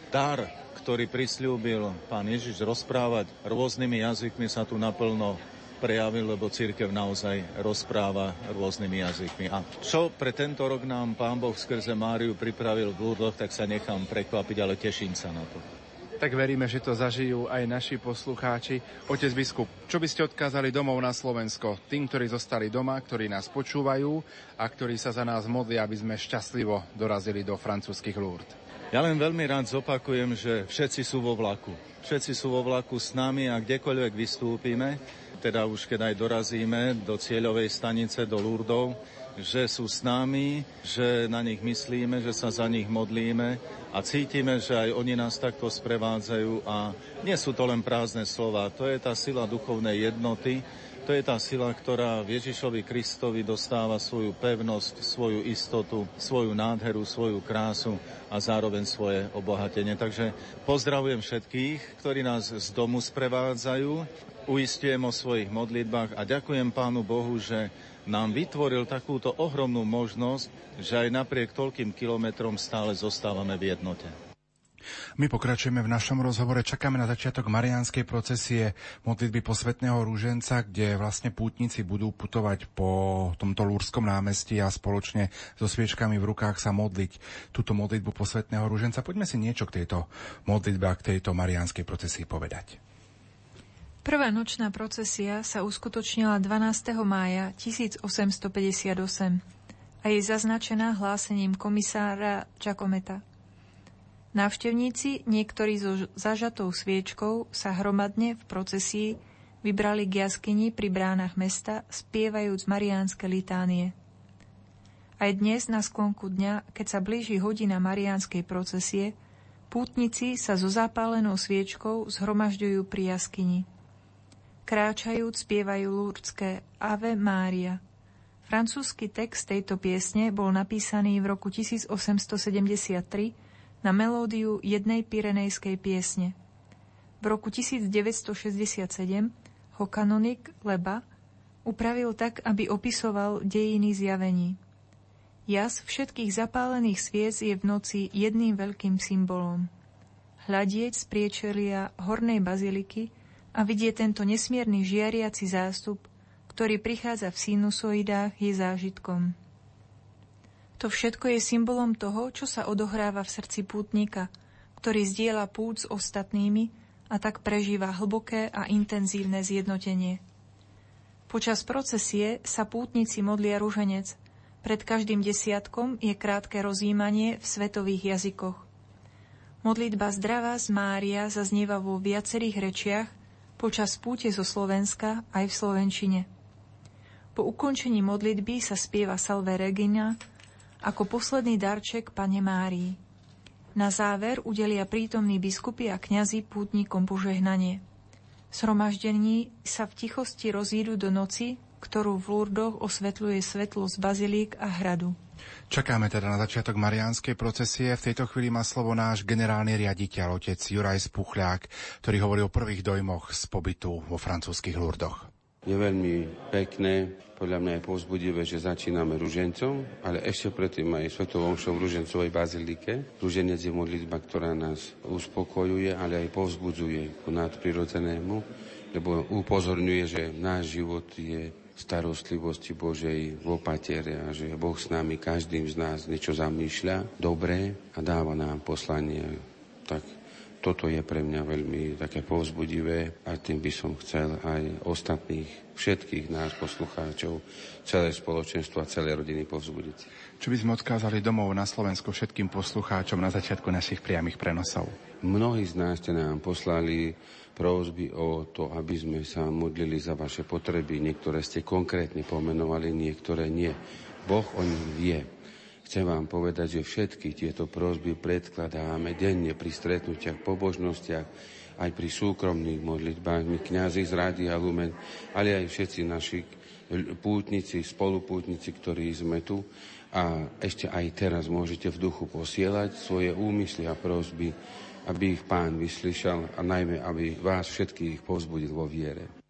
dar, ktorý prislúbil pán Ježiš rozprávať rôznymi jazykmi, sa tu naplno prejavil, lebo církev naozaj rozpráva rôznymi jazykmi. A čo pre tento rok nám pán Boh skrze Máriu pripravil v ľudoch, tak sa nechám prekvapiť, ale teším sa na to. Tak veríme, že to zažijú aj naši poslucháči. Otec biskup, čo by ste odkázali domov na Slovensko? Tým, ktorí zostali doma, ktorí nás počúvajú a ktorí sa za nás modlia, aby sme šťastlivo dorazili do francúzskych Lourdes. Ja len veľmi rád zopakujem, že všetci sú vo vlaku. Všetci sú vo vlaku s nami a kdekoľvek vystúpime, teda už keď aj dorazíme do cieľovej stanice, do Lourdov, že sú s nami, že na nich myslíme, že sa za nich modlíme a cítime, že aj oni nás takto sprevádzajú a nie sú to len prázdne slova, to je tá sila duchovnej jednoty, to je tá sila, ktorá v Ježišovi Kristovi dostáva svoju pevnosť, svoju istotu, svoju nádheru, svoju krásu a zároveň svoje obohatenie. Takže pozdravujem všetkých, ktorí nás z domu sprevádzajú, uistujem o svojich modlitbách a ďakujem Pánu Bohu, že nám vytvoril takúto ohromnú možnosť, že aj napriek toľkým kilometrom stále zostávame v jednote. My pokračujeme v našom rozhovore, čakáme na začiatok marianskej procesie modlitby posvetného rúženca, kde vlastne pútnici budú putovať po tomto Lúrskom námestí a spoločne so sviečkami v rukách sa modliť túto modlitbu posvetného rúženca. Poďme si niečo k tejto modlitbe a k tejto marianskej procesii povedať. Prvá nočná procesia sa uskutočnila 12. mája 1858 a je zaznačená hlásením komisára Giacometa. Návštevníci, niektorí so zažatou sviečkou, sa hromadne v procesii vybrali k jaskyni pri bránach mesta, spievajúc mariánske litánie. Aj dnes na sklonku dňa, keď sa blíži hodina mariánskej procesie, pútnici sa so zapálenou sviečkou zhromažďujú pri jaskyni. Kráčajúc spievajú lúrdské Ave Mária. Francúzsky text tejto piesne bol napísaný v roku 1873 na melódiu jednej pirenejskej piesne. V roku 1967 ho kanonik Leba Upravil tak, aby opisoval dejiny zjavení. Jas všetkých zapálených sviec je v noci jedným veľkým symbolom. Hľadieť z priečelia hornej baziliky a vidieť tento nesmierny žiariaci zástup, ktorý prichádza v sinusoidách, je zážitkom. To všetko je symbolom toho, čo sa odohráva v srdci pútnika, ktorý zdieľa pút s ostatnými a tak prežíva hlboké a intenzívne zjednotenie. Počas procesie sa pútnici modlia ruženec. Pred každým desiatkom je krátke rozjímanie v svetových jazykoch. Modlitba zdravá z Mária zaznieva vo viacerých rečiach počas púte zo Slovenska aj v Slovenčine. Po ukončení modlitby sa spieva Salve Regina ako posledný darček Pane Márii. Na záver udelia prítomní biskupy a kňazi pútnikom požehnanie. Sromaždení sa v tichosti rozídu do noci, ktorú v Lurdoch osvetľuje svetlo z bazilík a hradu. Čakáme teda na začiatok mariánskej procesie. V tejto chvíli má slovo náš generálny riaditeľ, otec Juraj Spuchľák, ktorý hovorí o prvých dojmoch z pobytu vo francúzských Lurdoch. Je veľmi pekné, podľa mňa je povzbudivé, že začíname ružencom, ale ešte predtým aj svetovou omšou v ružencovej bazilike. Ruženec je modlitba, ktorá nás uspokojuje, ale aj povzbudzuje ku nadprirodzenému, lebo upozorňuje, že náš život je starostlivosti Božej v opatere a že Boh s nami, každým z nás niečo zamýšľa dobré a dáva nám poslanie. Tak toto je pre mňa veľmi také povzbudivé a tým by som chcel aj ostatných, všetkých nás poslucháčov, celé spoločenstvo a celé rodiny povzbudiť. Čo by sme odkázali domov na Slovensku všetkým poslucháčom na začiatku našich priamých prenosov? Mnohí z nás ste nám poslali prosby o to, aby sme sa modlili za vaše potreby. Niektoré ste konkrétne pomenovali, niektoré nie. Boh o nich vie. Chcem vám povedať, že všetky tieto prosby predkladáme denne pri stretnutiach, pobožnostiach, aj pri súkromných modlitbách. My kňazi z Rádia Lumen, ale aj všetci naši pútnici, spolupútnici, ktorí sme tu. A ešte aj teraz môžete v duchu posielať svoje úmysly a prosby, aby ich pán vyslyšal a najmä, aby vás všetkých povzbudil vo viere.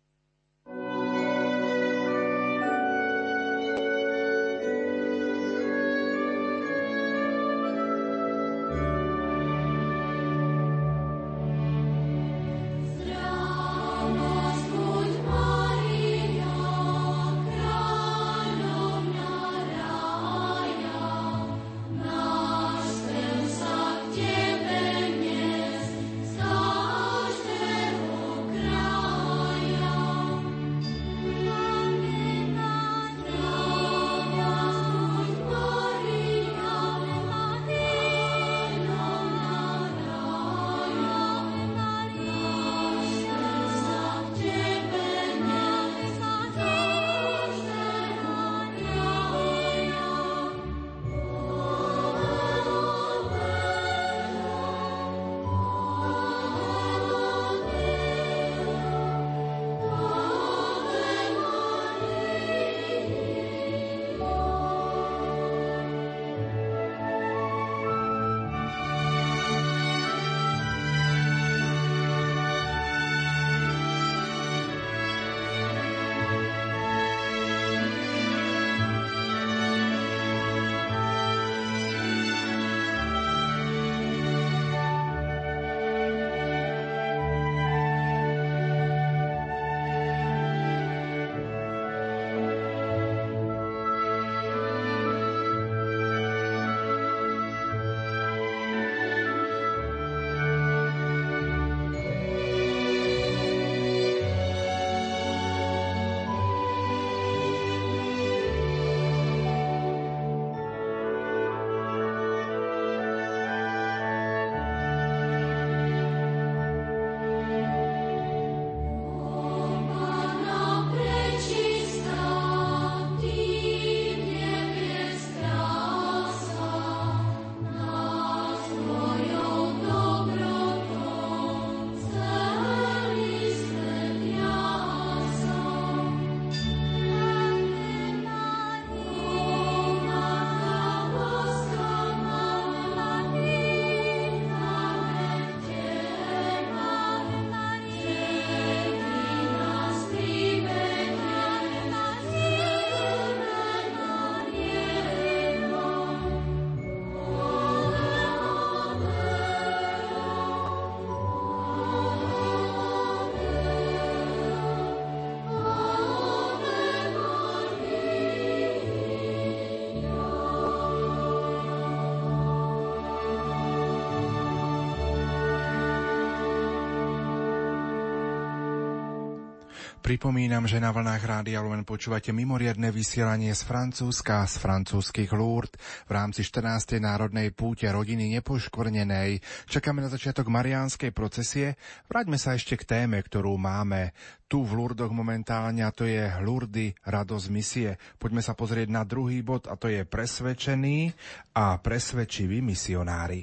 Pripomínam, že na vlnách Rádia Lumen počúvate mimoriadne vysielanie z Francúzska, z francúzskych Lourdes v rámci 14. národnej púte rodiny nepoškvrnenej. Čakáme na začiatok mariánskej procesie. Vráťme sa ešte k téme, ktorú máme tu v Lurdoch momentálne a to je Lurdy, radosť misie. Poďme sa pozrieť na druhý bod a to je presvedčený a presvedčiví misionári.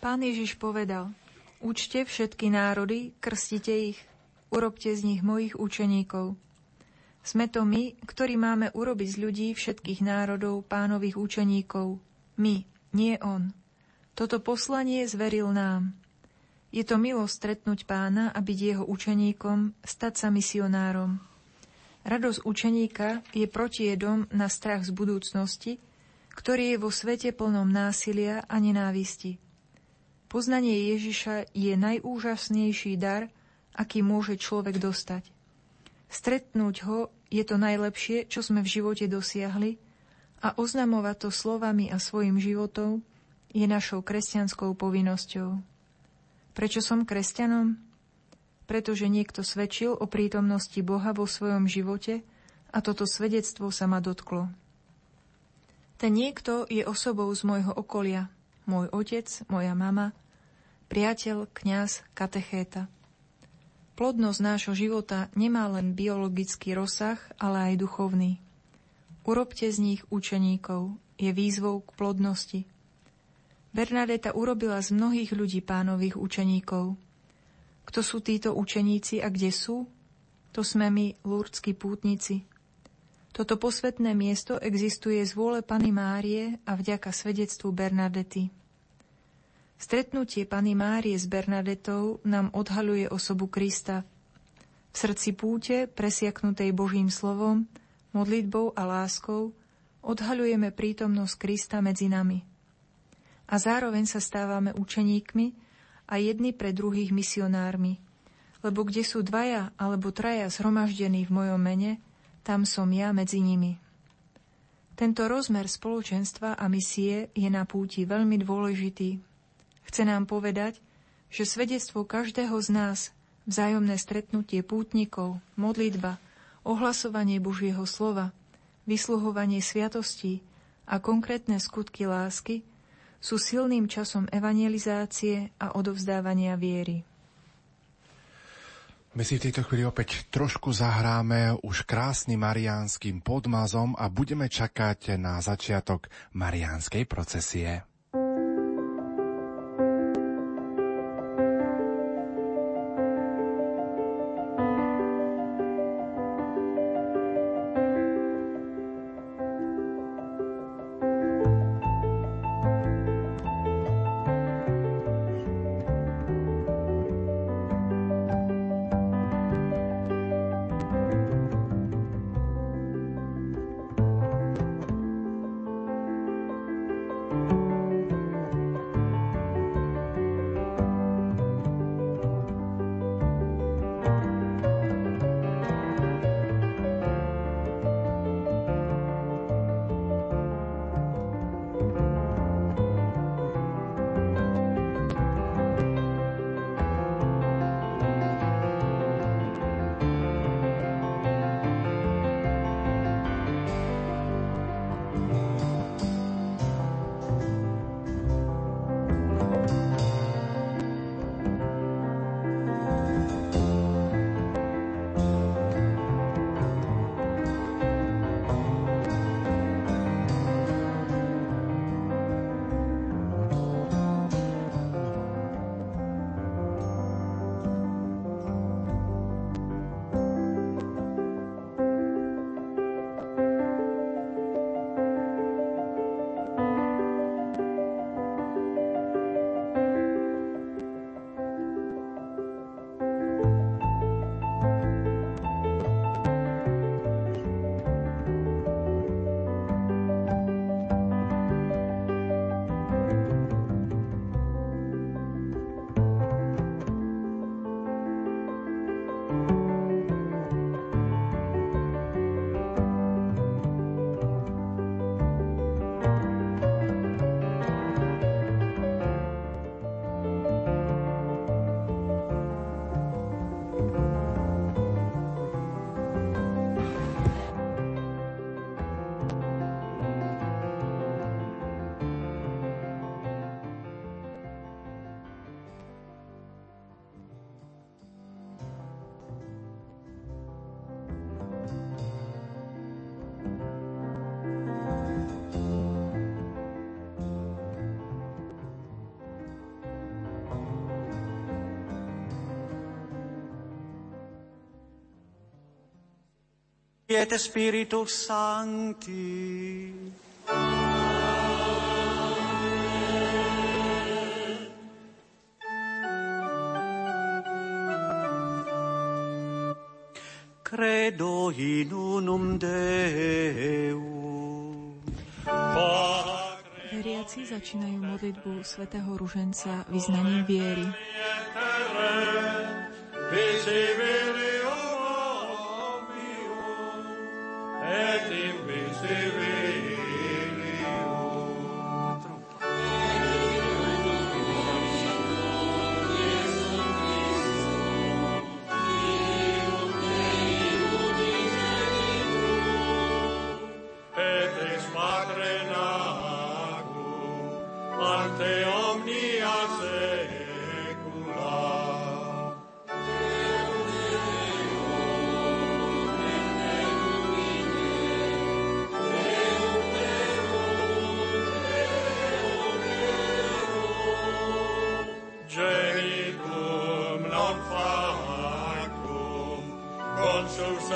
Pán Ježiš povedal, učte všetky národy, krstite ich urobte z nich mojich učeníkov. Sme to my, ktorí máme urobiť z ľudí všetkých národov pánových učeníkov. My, nie on. Toto poslanie zveril nám. Je to milo stretnúť pána a byť jeho učeníkom, stať sa misionárom. Radosť učeníka je protiedom na strach z budúcnosti, ktorý je vo svete plnom násilia a nenávisti. Poznanie Ježiša je najúžasnejší dar, aký môže človek dostať. Stretnúť ho je to najlepšie, čo sme v živote dosiahli a oznamovať to slovami a svojim životom je našou kresťanskou povinnosťou. Prečo som kresťanom? Pretože niekto svedčil o prítomnosti Boha vo svojom živote a toto svedectvo sa ma dotklo. Ten niekto je osobou z môjho okolia, môj otec, moja mama, priateľ, kňaz, katechéta – Plodnosť nášho života nemá len biologický rozsah, ale aj duchovný. Urobte z nich učeníkov, je výzvou k plodnosti. Bernadeta urobila z mnohých ľudí pánových učeníkov. Kto sú títo učeníci a kde sú? To sme my, lúrdskí pútnici. Toto posvetné miesto existuje z vôle Pany Márie a vďaka svedectvu Bernadety. Stretnutie Pany Márie s Bernadetou nám odhaluje osobu Krista. V srdci púte, presiaknutej Božím slovom, modlitbou a láskou, odhaľujeme prítomnosť Krista medzi nami. A zároveň sa stávame učeníkmi a jedni pre druhých misionármi. Lebo kde sú dvaja alebo traja zhromaždení v mojom mene, tam som ja medzi nimi. Tento rozmer spoločenstva a misie je na púti veľmi dôležitý, Chce nám povedať, že svedectvo každého z nás, vzájomné stretnutie pútnikov, modlitba, ohlasovanie Božieho slova, vysluhovanie sviatostí a konkrétne skutky lásky sú silným časom evangelizácie a odovzdávania viery. My si v tejto chvíli opäť trošku zahráme už krásnym mariánskym podmazom a budeme čakať na začiatok mariánskej procesie. Et Spiritus Sancti. Credo in unum Deum. Veriaci začínajú modlitbu svätého Ruženca vyznaním viery. et Nous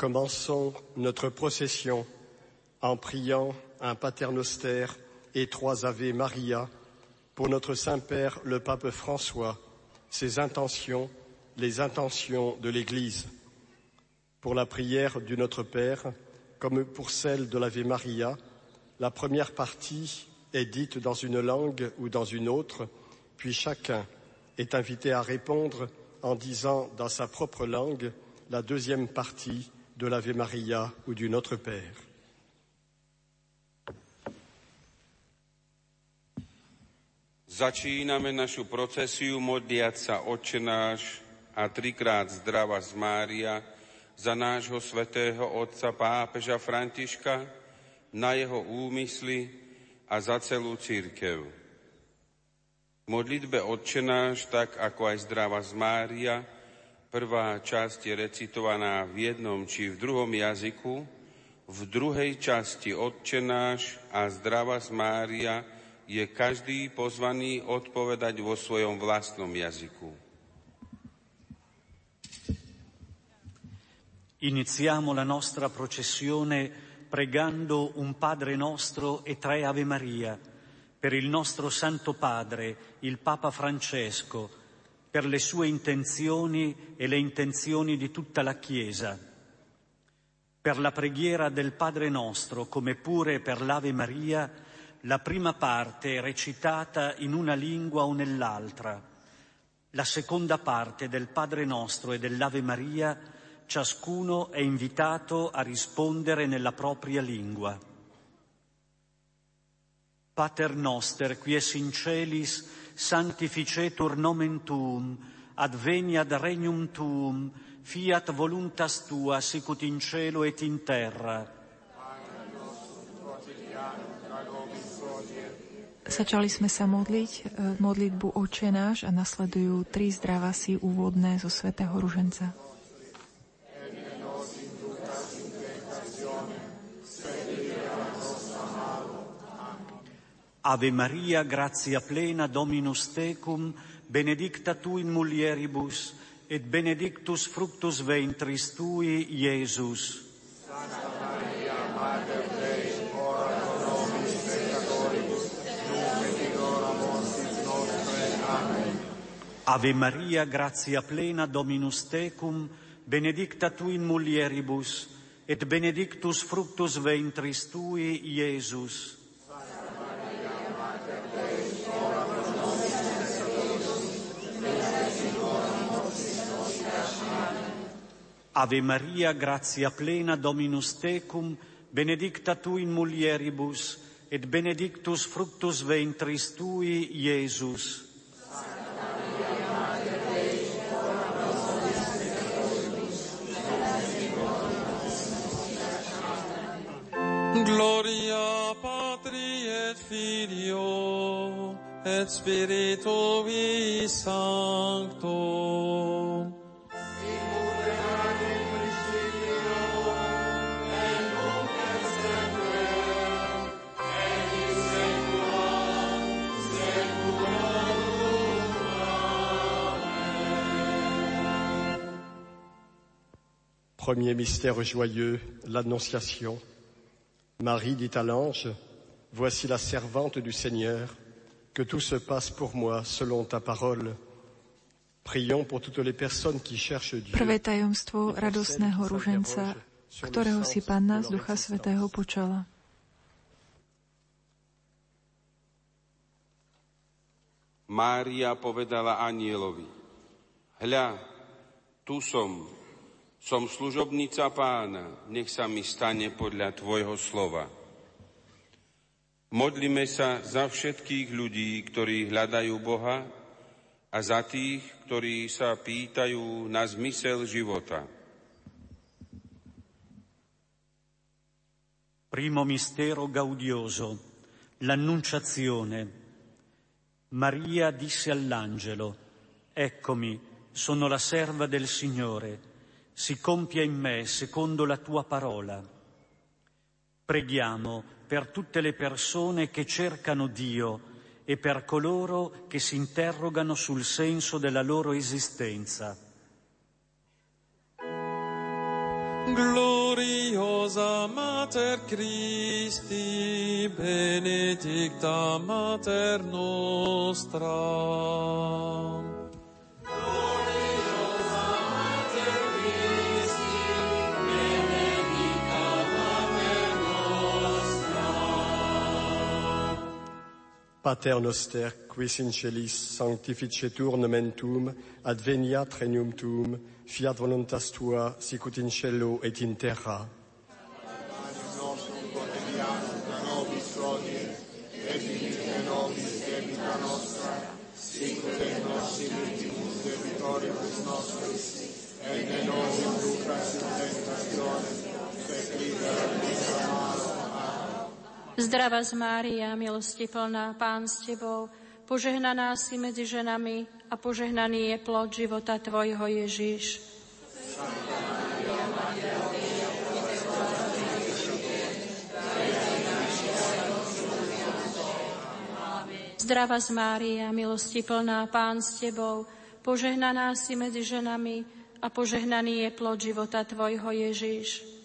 commençons notre procession en priant un paternoster et trois Ave Maria pour notre Saint-Père le Pape François, ses intentions, les intentions de l'Église. Pour la prière du Notre Père, comme pour celle de l'Ave Maria, la première partie est dite dans une langue ou dans une autre, puis chacun est invité à répondre en disant dans sa propre langue la deuxième partie de l'Ave Maria ou du Notre Père. Začíname našu procesiu modliať sa Otče náš a trikrát zdravá z Mária, za nášho svetého otca pápeža Františka, na jeho úmysly a za celú církev. V modlitbe odčenáš, tak ako aj zdravá z Mária, prvá časť je recitovaná v jednom či v druhom jazyku, v druhej časti odčenáš a zdravá z Mária je každý pozvaný odpovedať vo svojom vlastnom jazyku. Iniziamo la nostra processione pregando un Padre nostro e tre Ave Maria per il nostro Santo Padre, il Papa Francesco, per le sue intenzioni e le intenzioni di tutta la Chiesa, per la preghiera del Padre nostro, come pure per l'Ave Maria, la prima parte recitata in una lingua o nell'altra, la seconda parte del Padre nostro e dell'Ave Maria ciascuno è invitato a rispondere nella propria lingua. Pater noster, quies in celis, sanctificetur nomen tuum, adveniat regnum tuum, fiat voluntas tua, sicut in cielo et in terra. Začali sme sa modliť e, modlitbu Oče náš a nasledujú tri zdravasy úvodné zo svätého Ruženca. Ave Maria, gratia plena, Dominus tecum, benedicta tu in mulieribus, et benedictus fructus ventris tui, Iesus. Santa Maria, Mater Dei, ora pro nobis peccatoribus, nunc et in mortis nostre. Amen. Ave Maria, gratia plena, Dominus tecum, benedicta tu in mulieribus, et benedictus fructus ventris tui, Iesus. Ave Maria, gratia plena Dominus tecum, benedicta tu in mulieribus, et benedictus fructus ventris tui, Iesus. Gloria Patri et Filio et Spiritui Sancto Premier mystère joyeux, l'Annonciation. Marie dit à l'ange, Voici la servante du Seigneur, que tout se passe pour moi selon ta parole. Prions pour toutes les personnes qui cherchent Dieu. Prvé tajomstvo radosného ruženca, ktorého si Panna z Ducha Svetého počala. Mária povedala anielovi, hľa, tu som, som služobnica pána, nech sa mi stane podľa tvojho slova. Modlíme sa za všetkých ľudí, ktorí hľadajú Boha a za tých, ktorí sa pýtajú na zmysel života. Primo mistero gaudioso, l'annunciazione. Maria disse all'angelo, Eccomi, sono la serva del Signore si compia in me secondo la tua parola. Preghiamo per tutte le persone che cercano Dio e per coloro che si interrogano sul senso della loro esistenza. Gloriosa Mater Christi, benedicta Mater nostra. Pater noster, quis in celis sanctificetur nomen tuum, adveniat regnum tuum, fiat voluntas tua, sicut in cielo et in terra. Zdrava z Mária, milosti plná, Pán s Tebou, požehnaná si medzi ženami a požehnaný je plod života Tvojho Ježiš. Zdrava z Mária, milosti plná, Pán s Tebou, požehnaná si medzi ženami a požehnaný je plod života Tvojho Ježiš.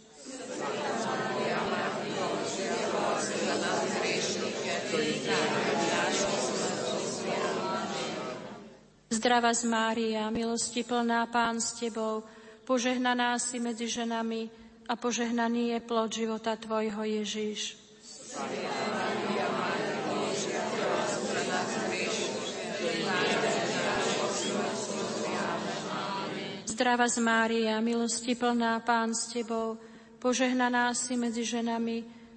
Zdrava z Mária, milosti plná Pán s Tebou, požehnaná si medzi ženami a požehnaný je plod života Tvojho Ježiš. Zdrava z Mária, milosti plná Pán s Tebou, požehnaná si medzi ženami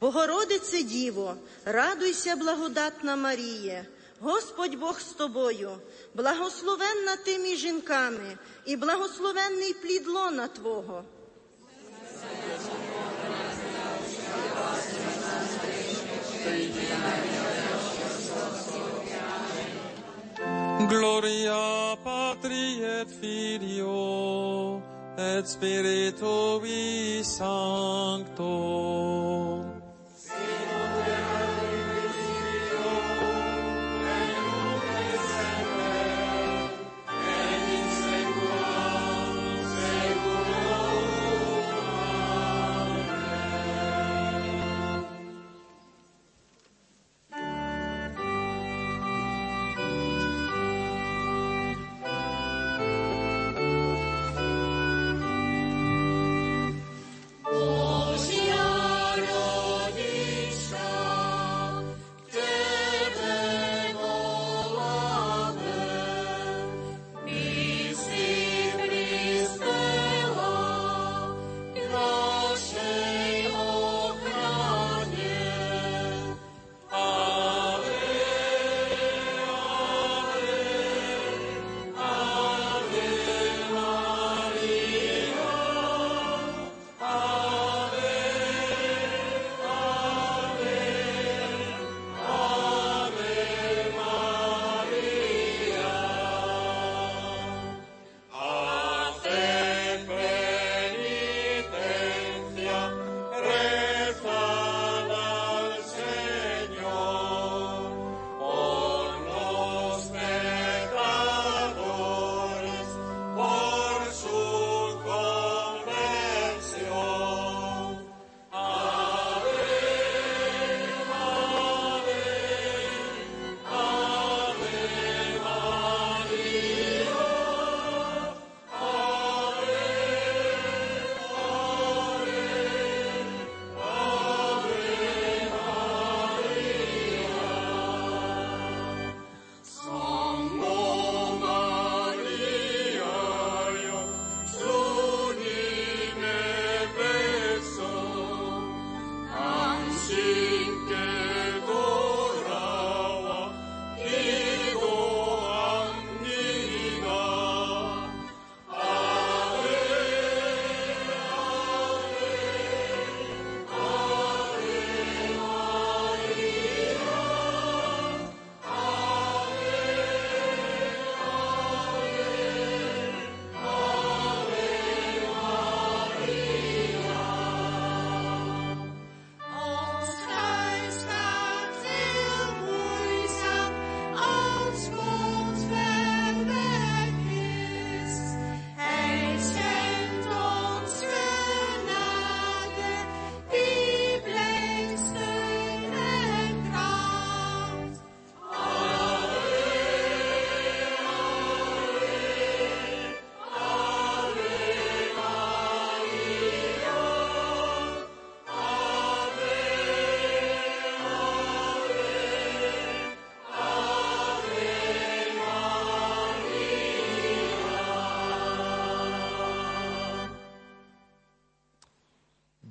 Богородице Діво, радуйся, благодатна Марія, Господь Бог з тобою, благословенна ти між жінками, і благословенний плід лона Твого. Gloria Patri et Filio et Spiritui Sancto.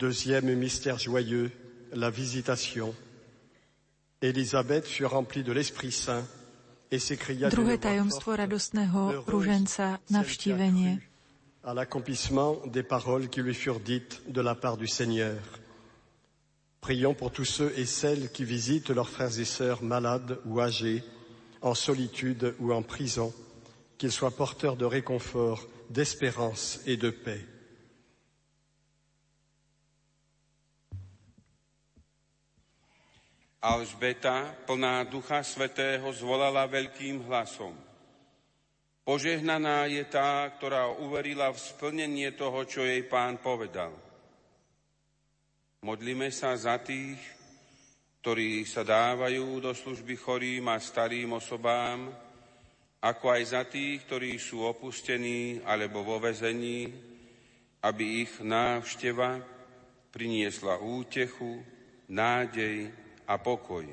Deuxième mystère joyeux, la visitation. Élisabeth fut remplie de l'Esprit Saint et s'écria Druhé tajomstvo radostného ruženca, navštívenie. à l'accomplissement des paroles qui lui furent dites de la part du Seigneur. Prions pour tous ceux et celles qui visitent leurs frères et sœurs malades ou âgés, en solitude ou en prison, qu'ils soient porteurs de réconfort, d'espérance et de paix. Alžbeta, plná Ducha Svetého, zvolala veľkým hlasom. Požehnaná je tá, ktorá uverila v splnenie toho, čo jej pán povedal. Modlíme sa za tých, ktorí sa dávajú do služby chorým a starým osobám, ako aj za tých, ktorí sú opustení alebo vo vezení, aby ich návšteva priniesla útechu, nádej a pokoj.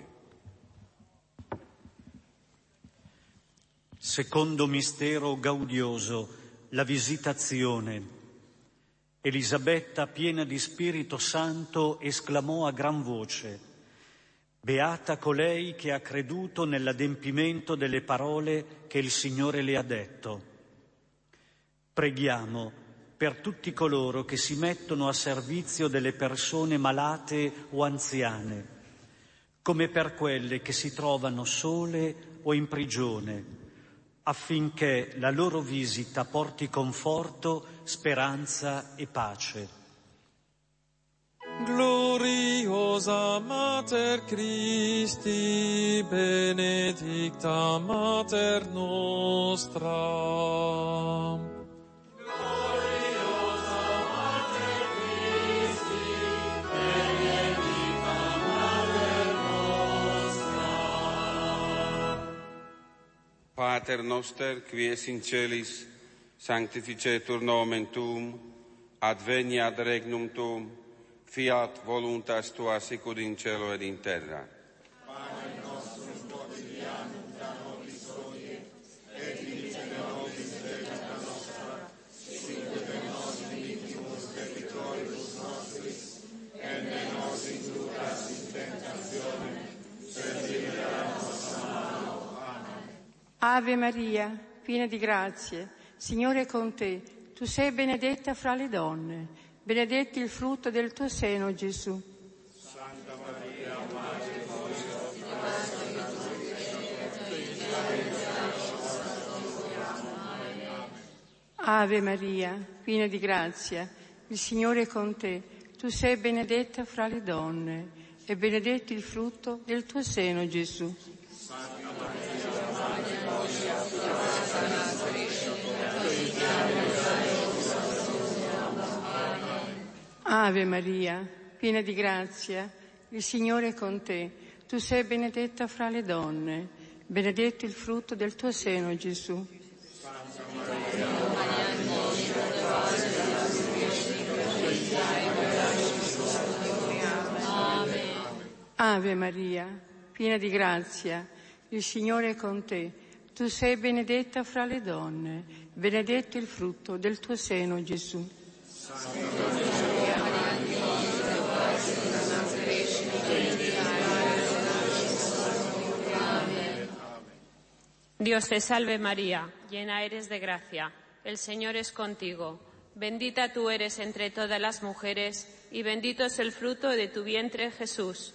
Secondo mistero gaudioso, la visitazione. Elisabetta, piena di Spirito Santo, esclamò a gran voce, Beata colei che ha creduto nell'adempimento delle parole che il Signore le ha detto. Preghiamo per tutti coloro che si mettono a servizio delle persone malate o anziane, come per quelle che si trovano sole o in prigione, affinché la loro visita porti conforto, speranza e pace. Gloriosa Mater Christi, benedicta Mater nostra. Pater noster, qui es in celis, sanctificetur nomen tuum, adveniat regnum tuum, fiat voluntas tua sicud in cielo ed in terra. Ave Maria, piena di grazie, Signore è con te. Tu sei benedetta fra le donne, benedetto il frutto del tuo seno, Gesù. Ave Maria, piena di grazia, il Signore è con te. Tu sei benedetta fra le donne e benedetto il frutto del tuo seno, Gesù. Ave Maria, piena di grazia, il Signore è con te. Tu sei benedetta fra le donne, benedetto il frutto del tuo seno, Gesù. Ave Maria, piena di grazia, il Signore è con te. Tu benedetta fra le donne, benedetto il frutto del tuo seno, Gesù. Dios te salve María, llena eres de gracia, el Señor es contigo, bendita tú eres entre todas las mujeres y bendito es el fruto de tu vientre Jesús.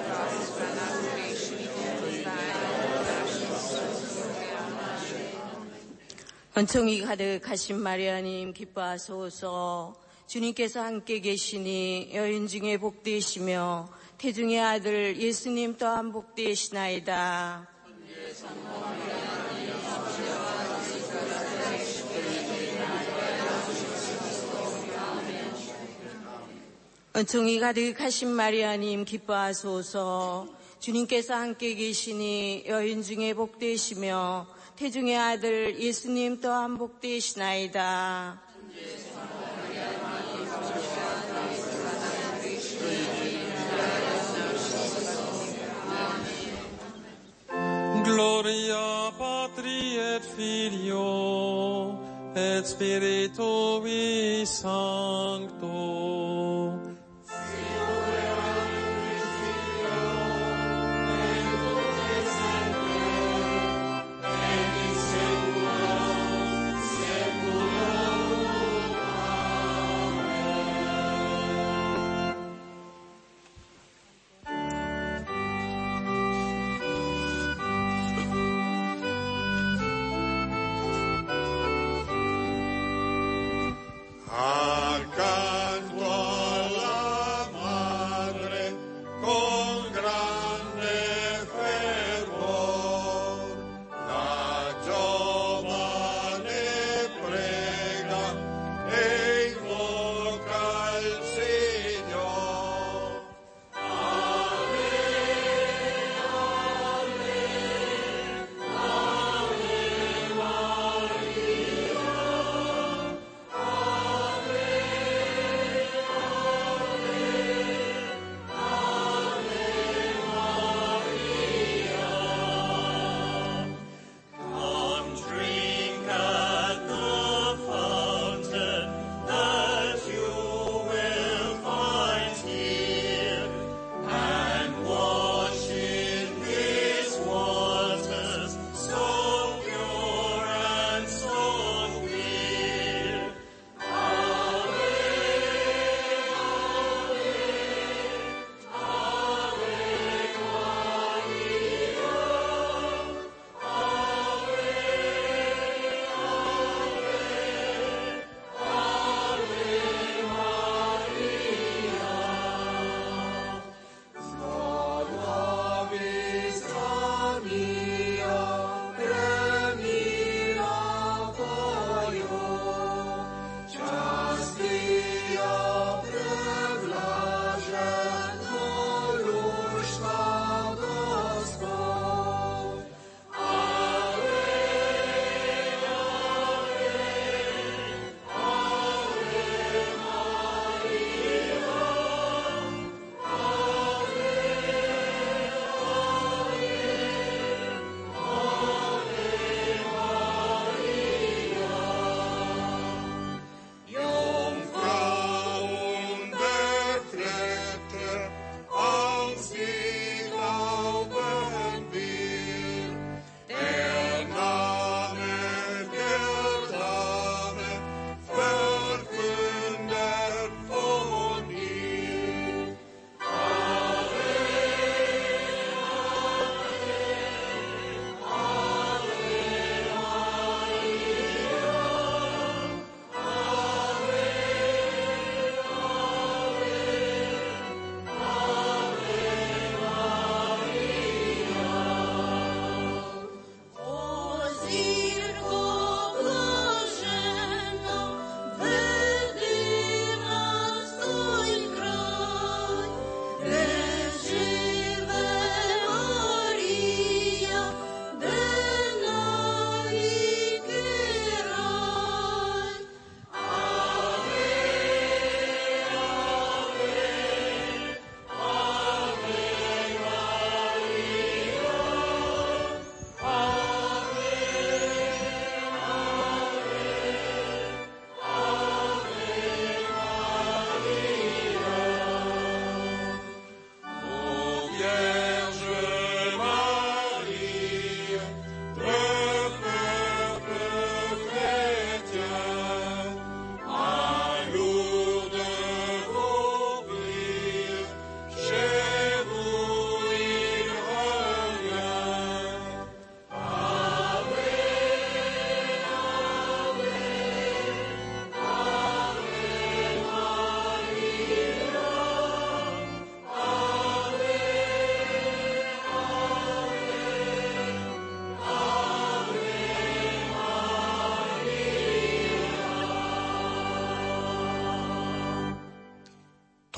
은총이 가득하신 마리아님 기뻐하소서 주님께서 함께 계시니 여인 중에 복되시며 태중의 아들 예수님 또한 복되시나이다. 은총이 가득하신 마리아님 기뻐하소서 주님께서 함께 계시니 여인 중에 복되시며 태중의 아들 예수님 또한 복되시나이다. Gloria Patri et Filio et Spiritui Sancto.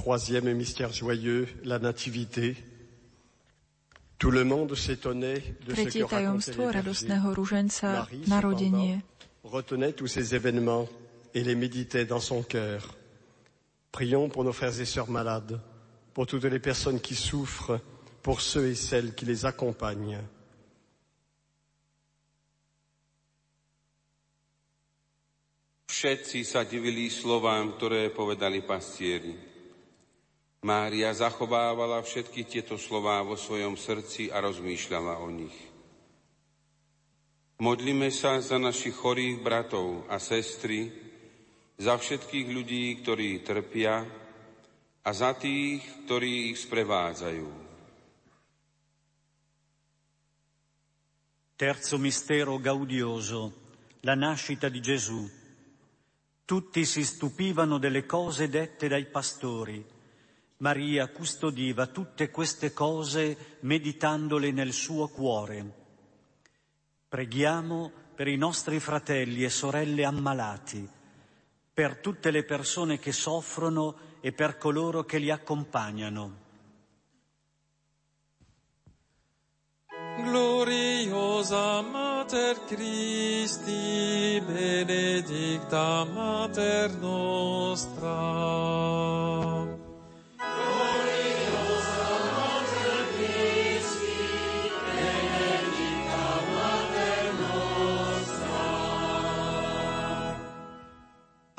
Troisième mystère joyeux, la nativité. Tout le monde s'étonnait de ce que tajomstvo radostného ruženca, narodenie. retenait tous ces événements et les méditait dans son cœur. Prions pour nos frères et sœurs malades, pour toutes les personnes qui souffrent, pour ceux et celles qui les accompagnent. Všetci sa divili slovám, ktoré povedali pastieri. Mária zachovávala všetky tieto slová vo svojom srdci a rozmýšľala o nich. Modlíme sa za našich chorých bratov a sestry, za všetkých ľudí, ktorí trpia a za tých, ktorí ich sprevádzajú. Terzo mistero gaudioso, la nascita di Gesù. Tutti si stupivano delle cose dette dai pastori. Maria custodiva tutte queste cose meditandole nel suo cuore. Preghiamo per i nostri fratelli e sorelle ammalati, per tutte le persone che soffrono e per coloro che li accompagnano. Gloriosa Mater Christi, benedicta Mater nostra.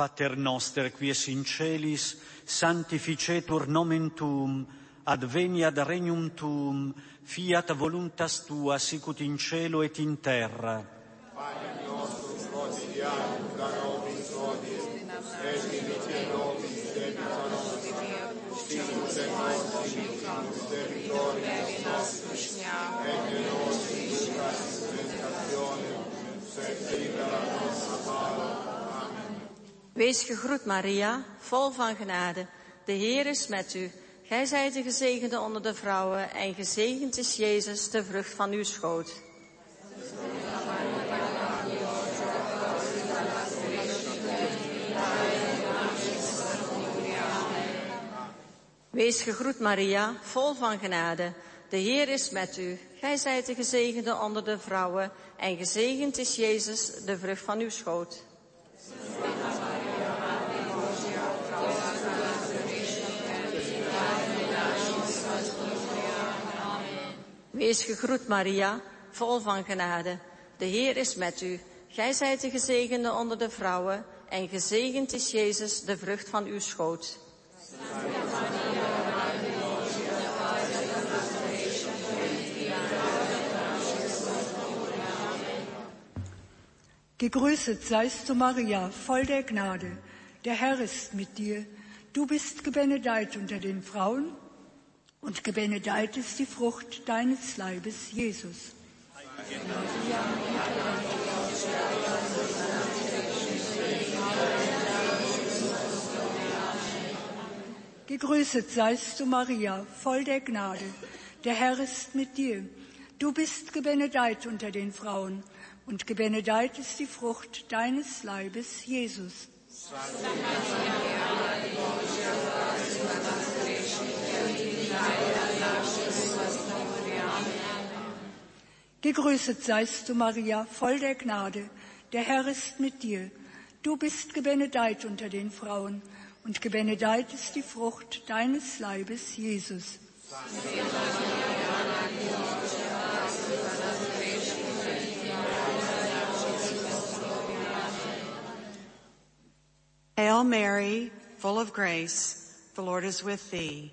Pater noster qui es in celis, sanctificetur nomen tuum, adveniat regnum tuum, fiat voluntas tua sicut in cielo et in terra. Wees gegroet, Maria, vol van genade. De Heer is met u. Gij zijt de gezegende onder de vrouwen en gezegend is Jezus, de vrucht van uw schoot. Wees gegroet, Maria, vol van genade. De Heer is met u. Gij zijt de gezegende onder de vrouwen en gezegend is Jezus, de vrucht van uw schoot. Wees gegroet, Maria, vol van genade. De Heer is met u. Gij zijt de gezegende onder de vrouwen en gezegend is Jezus, de vrucht van uw schoot. Gegrüßet seist du, Maria, voll der Gnade. Der Herr ist mit dir. Du bist gebenedeit unter den Frauen und gebenedeit ist die Frucht deines Leibes, Jesus. Gegrüßet seist du, Maria, voll der Gnade. Der Herr ist mit dir. Du bist gebenedeit unter den Frauen und gebenedeit ist die Frucht deines Leibes, Jesus. Gegrüßet seist du, Maria, voll der Gnade. Der Herr ist mit dir. Du bist gebenedeit unter den Frauen und gebenedeit ist die Frucht deines Leibes, Jesus. Hail Mary, full of grace, the Lord is with thee.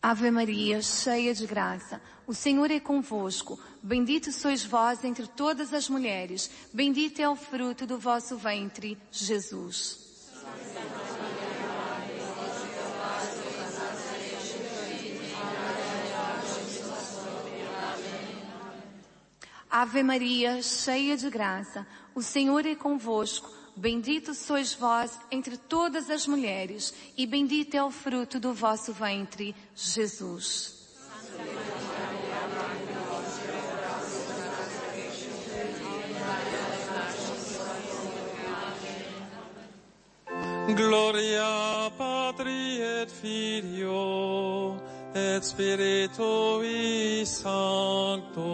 Ave Maria, cheia de graça, o Senhor é convosco. Bendito sois vós entre todas as mulheres. Bendito é o fruto do vosso ventre, Jesus. Ave Maria, cheia de graça, o Senhor é convosco. Bendito sois vós entre todas as mulheres, e bendito é o fruto do vosso ventre, Jesus. Gloria Patri et Filio et Spiritui Sancto.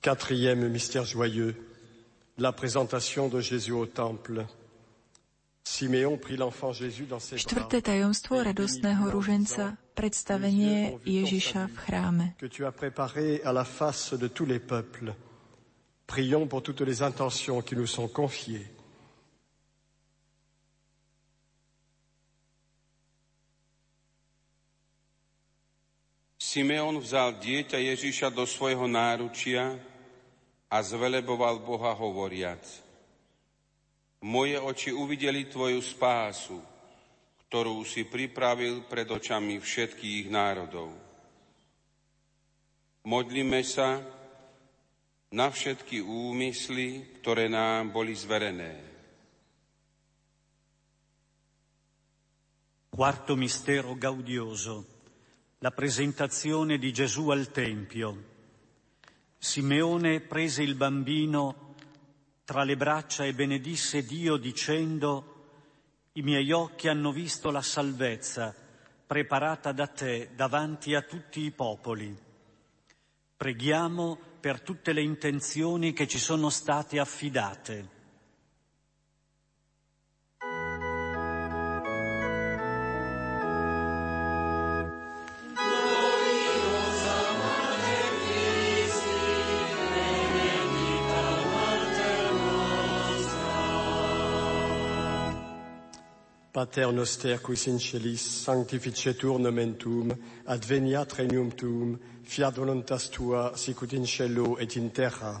Quatrième mystère joyeux, la présentation de Jésus au temple. Simeon prit l'enfant Jésus dans ses bras. Štvrté tajomstvo radostného ruženca, predstavenie Ježiša v chráme. Que tu as préparé à la face de tous les peuples. Prions pour toutes les intentions qui nous sont confiées. Simeon vzal dieťa Ježíša do svojho náručia a zveleboval Boha hovoriac. Moje oči uvideli Tvoju spásu, ktorú si pripravil pred očami všetkých národov. Modlíme sa na všetky úmysly, ktoré nám boli zverené. Quarto mistero gaudioso, la presentazione di Gesù al Tempio. Simeone prese il bambino tra le braccia e benedisse Dio dicendo, i miei occhi hanno visto la salvezza preparata da te davanti a tutti i popoli. Preghiamo per tutte le intenzioni che ci sono state affidate. Pater noster quis in celis sanctificetur nomen tuum, adveniat regnum tuum, fiat voluntas tua sicut in cielo et in terra.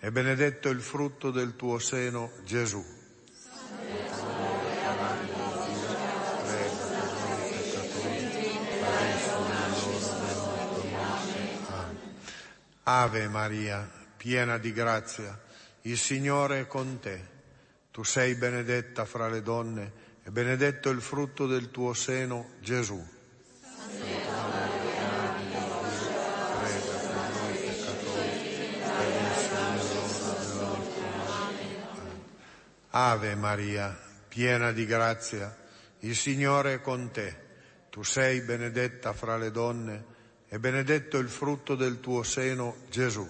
e benedetto il frutto del tuo seno, Gesù. Ave Maria, piena di grazia, il Signore è con te. Tu sei benedetta fra le donne e benedetto il frutto del tuo seno, Gesù. Ave Maria, piena di grazia, il Signore è con te. Tu sei benedetta fra le donne e benedetto il frutto del tuo seno, Gesù.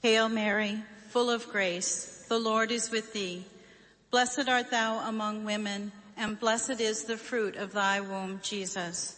Hail Mary, full of grace, the Lord is with thee. Blessed art thou among women, and blessed is the fruit of thy womb, Jesus.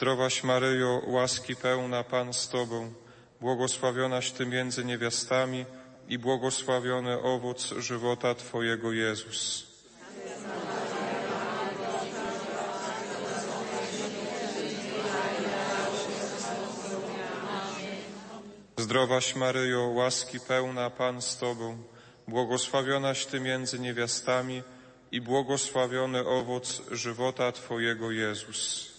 Zdrowaś Maryjo, łaski pełna Pan z Tobą, błogosławionaś Ty między niewiastami i błogosławiony owoc żywota Twojego Jezus. Zdrowaś Maryjo, łaski pełna Pan z Tobą, błogosławionaś Ty między niewiastami i błogosławiony owoc żywota Twojego Jezus.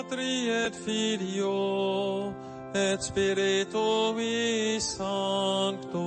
Patri et Filio et Spiritui Sancto.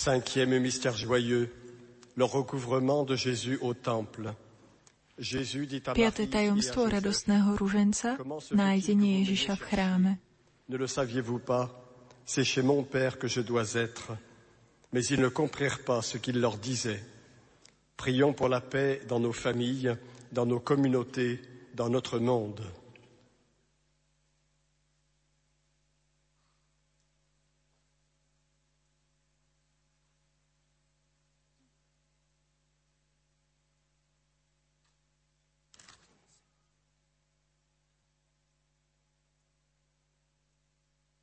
Cinquième mystère joyeux, le recouvrement de Jésus au temple. Jésus dit à Piaté tajomstvo radostného ruženca, nájdenie Ježiša v chráme? Ne le saviez-vous pas? C'est chez mon Père que je dois être. Mais ils ne comprirent pas ce qu'il leur disait. Prions pour la paix dans nos familles, dans nos communautés, dans notre monde.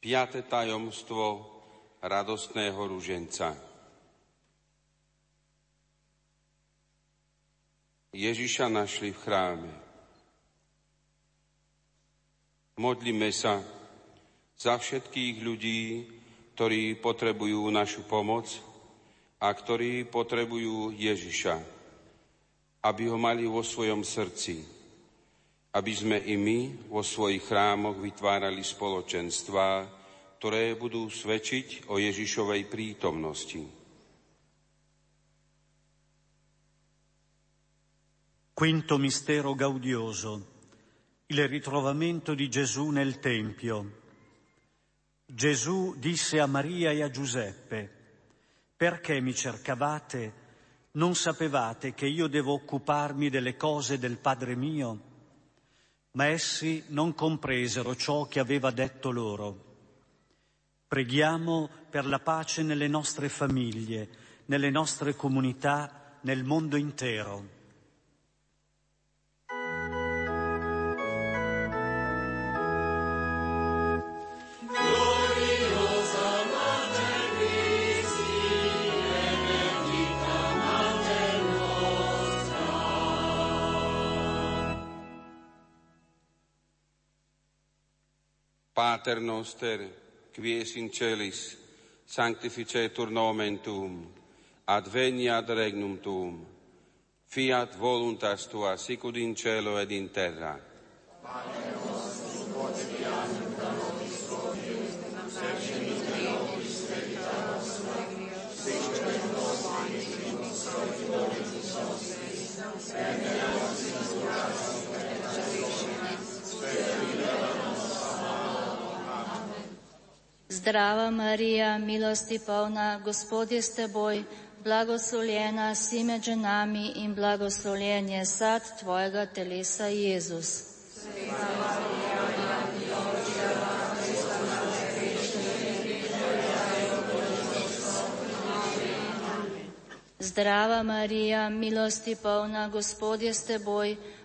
Piaté tajomstvo radostného ruženca. Ježiša našli v chráme. Modlíme sa za všetkých ľudí, ktorí potrebujú našu pomoc a ktorí potrebujú Ježiša, aby ho mali vo svojom srdci, aby sme i my vo svojich chrámoch vytvárali spoločenstvá, ktoré budú svedčiť o Ježišovej prítomnosti. Quinto mistero gaudioso, il ritrovamento di Gesù nel Tempio. Gesù disse a Maria e a Giuseppe, perché mi cercavate? non sapevate che io devo occuparmi delle cose del Padre mio? Ma essi non compresero ciò che aveva detto loro. Preghiamo per la pace nelle nostre famiglie, nelle nostre comunità, nel mondo intero. Pater noster, qui es in celis, sanctificetur nomen tuum, adveniat regnum tuum, fiat voluntas tua sicud in cielo ed in terra. Zdrava Marija, milosti polna, Gospod je s teboj, blagoslovljena si med ženami in blagoslovljen je sad tvojega telesa Jezus. Zdrava Marija, milosti polna, Gospod je s teboj,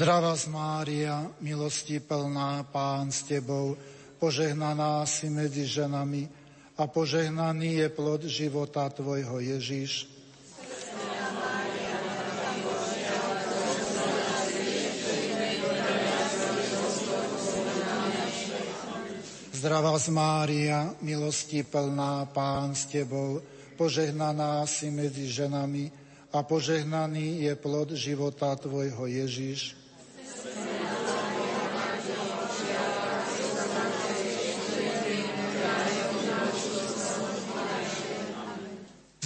Zdravá Mária, milosti plná, Pán s Tebou, požehnaná si medzi ženami a požehnaný je plod života Tvojho Ježiš. Zdravá Mária, milosti plná, Pán s Tebou, požehnaná si medzi ženami a požehnaný je plod života Tvojho Ježiš.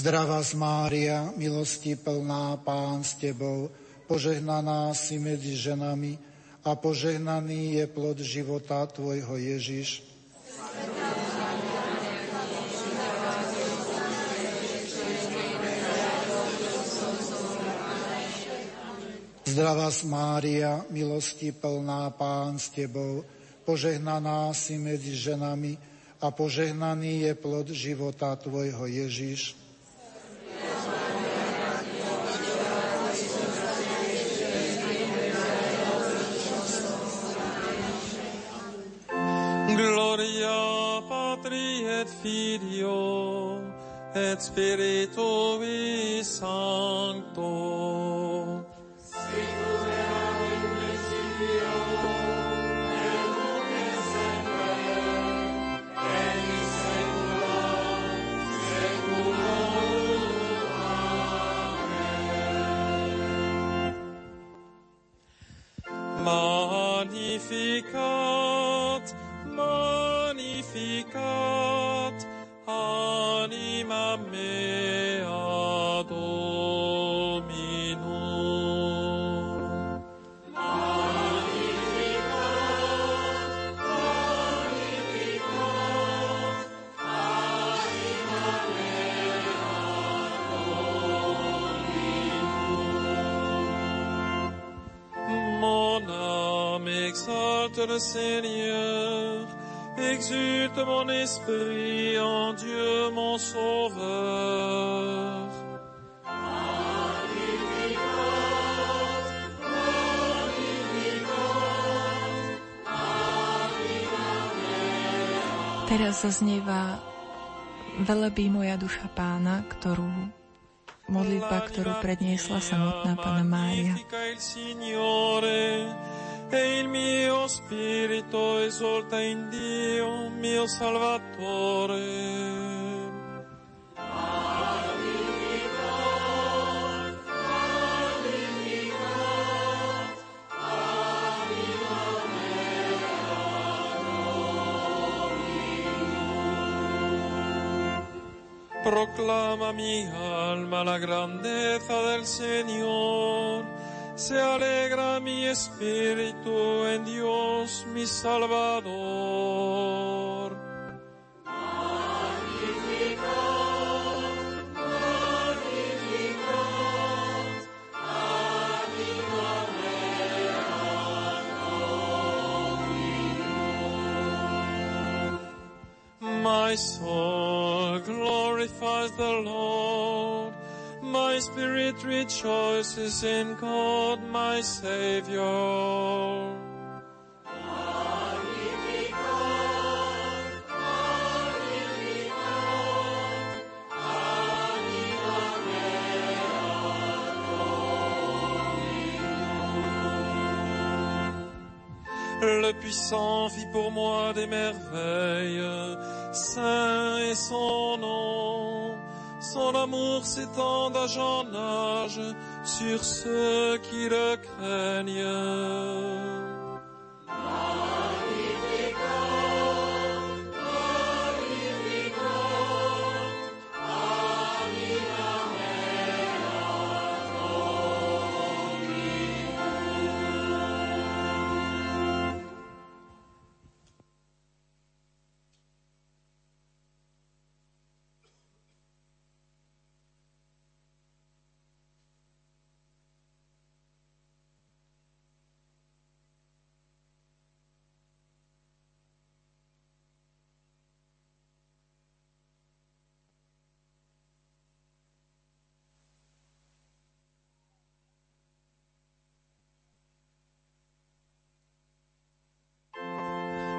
Zdravá Mária, milosti plná, Pán s Tebou, požehnaná si medzi ženami a požehnaný je plod života Tvojho Ježiš. Zdravá Mária, milosti plná, Pán s Tebou, požehnaná si medzi ženami a požehnaný je plod života Tvojho Ježiš. Gloria Patri et Filio et Spiritui Sancto. Magnificat, le Seigneur, exulte mon esprit en Dieu mon Sauveur. Teraz zaznieva Velebí moja duša pána, ktorú modlitba, ktorú predniesla samotná pána Mária. E il mio spirito esulta in Dio, mio Salvatore. Proclama mi alma la grandeza del Señor. Se alegra mi espíritu en Dios mi Salvador. My soul glorifies the Lord. My spirit rejoices in God my Savior. Le puissant fit pour moi des merveilles, saint est son nom. Son amour s'étend d'âge en âge sur ceux qui le craignent.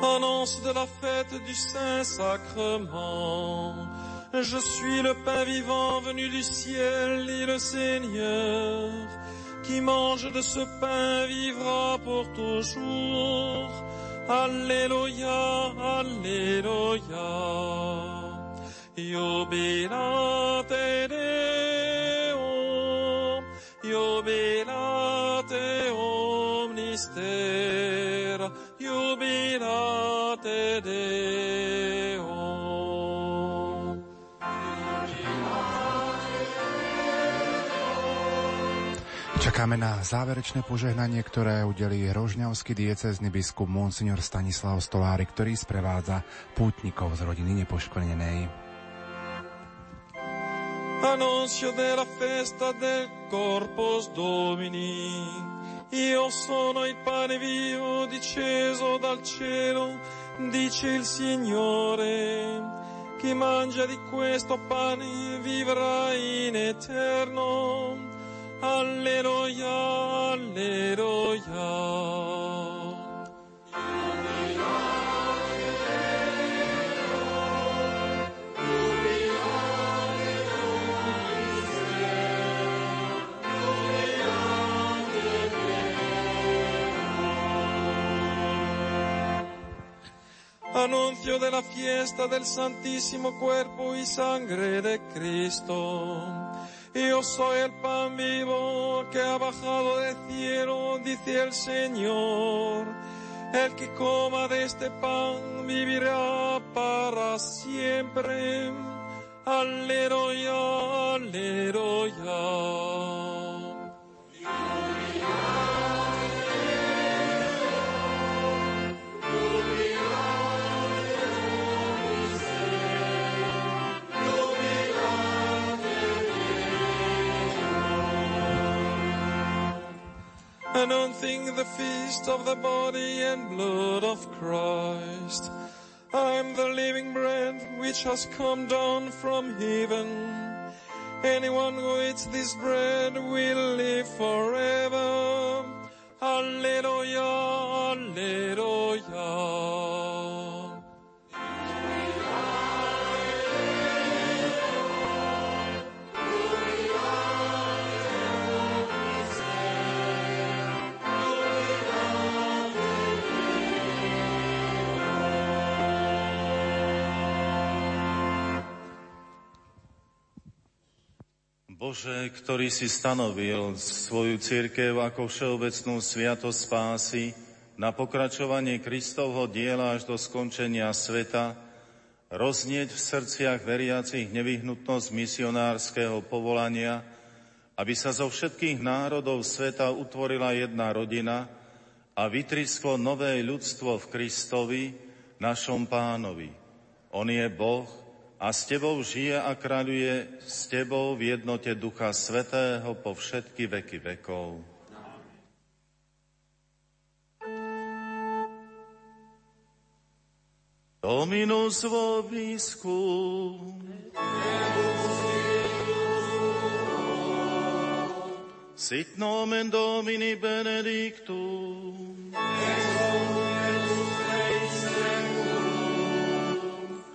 De la fête du Saint-Sacrement. Je suis le pain vivant venu du ciel, dit le Seigneur. Qui mange de ce pain vivra pour toujours. Alléluia, Alléluia. Jubilate Deum, jubilate omnis Čakáme na záverečné požehnanie, ktoré udelí rožňavský diecezny biskup Monsignor Stanislav Stolári, ktorý sprevádza pútnikov z rodiny nepoškvrnenej. Annunzio della festa del Corpus Domini. Io sono il pane vivo disceso dal cielo, dice il Signore. Chi mangia di questo pane vivrà in eterno. Alleluia, alleluia. Anuncio de la fiesta del Santísimo Cuerpo y Sangre de Cristo. Yo soy el pan vivo que ha bajado del cielo, dice el Señor. El que coma de este pan vivirá para siempre. Alleluia, alleluia. Announcing the feast of the body and blood of Christ. I am the living bread which has come down from heaven. Anyone who eats this bread will live forever. Alleluia, alleluia. Bože, ktorý si stanovil svoju církev ako všeobecnú sviatosť spásy na pokračovanie Kristovho diela až do skončenia sveta, roznieť v srdciach veriacich nevyhnutnosť misionárskeho povolania, aby sa zo všetkých národov sveta utvorila jedna rodina a vytrisklo nové ľudstvo v Kristovi, našom pánovi. On je Boh, a s tebou žije a kráľuje s tebou v jednote Ducha Svetého po všetky veky vekov. Dominus vobiscum. Sit nomen Domini benedictum.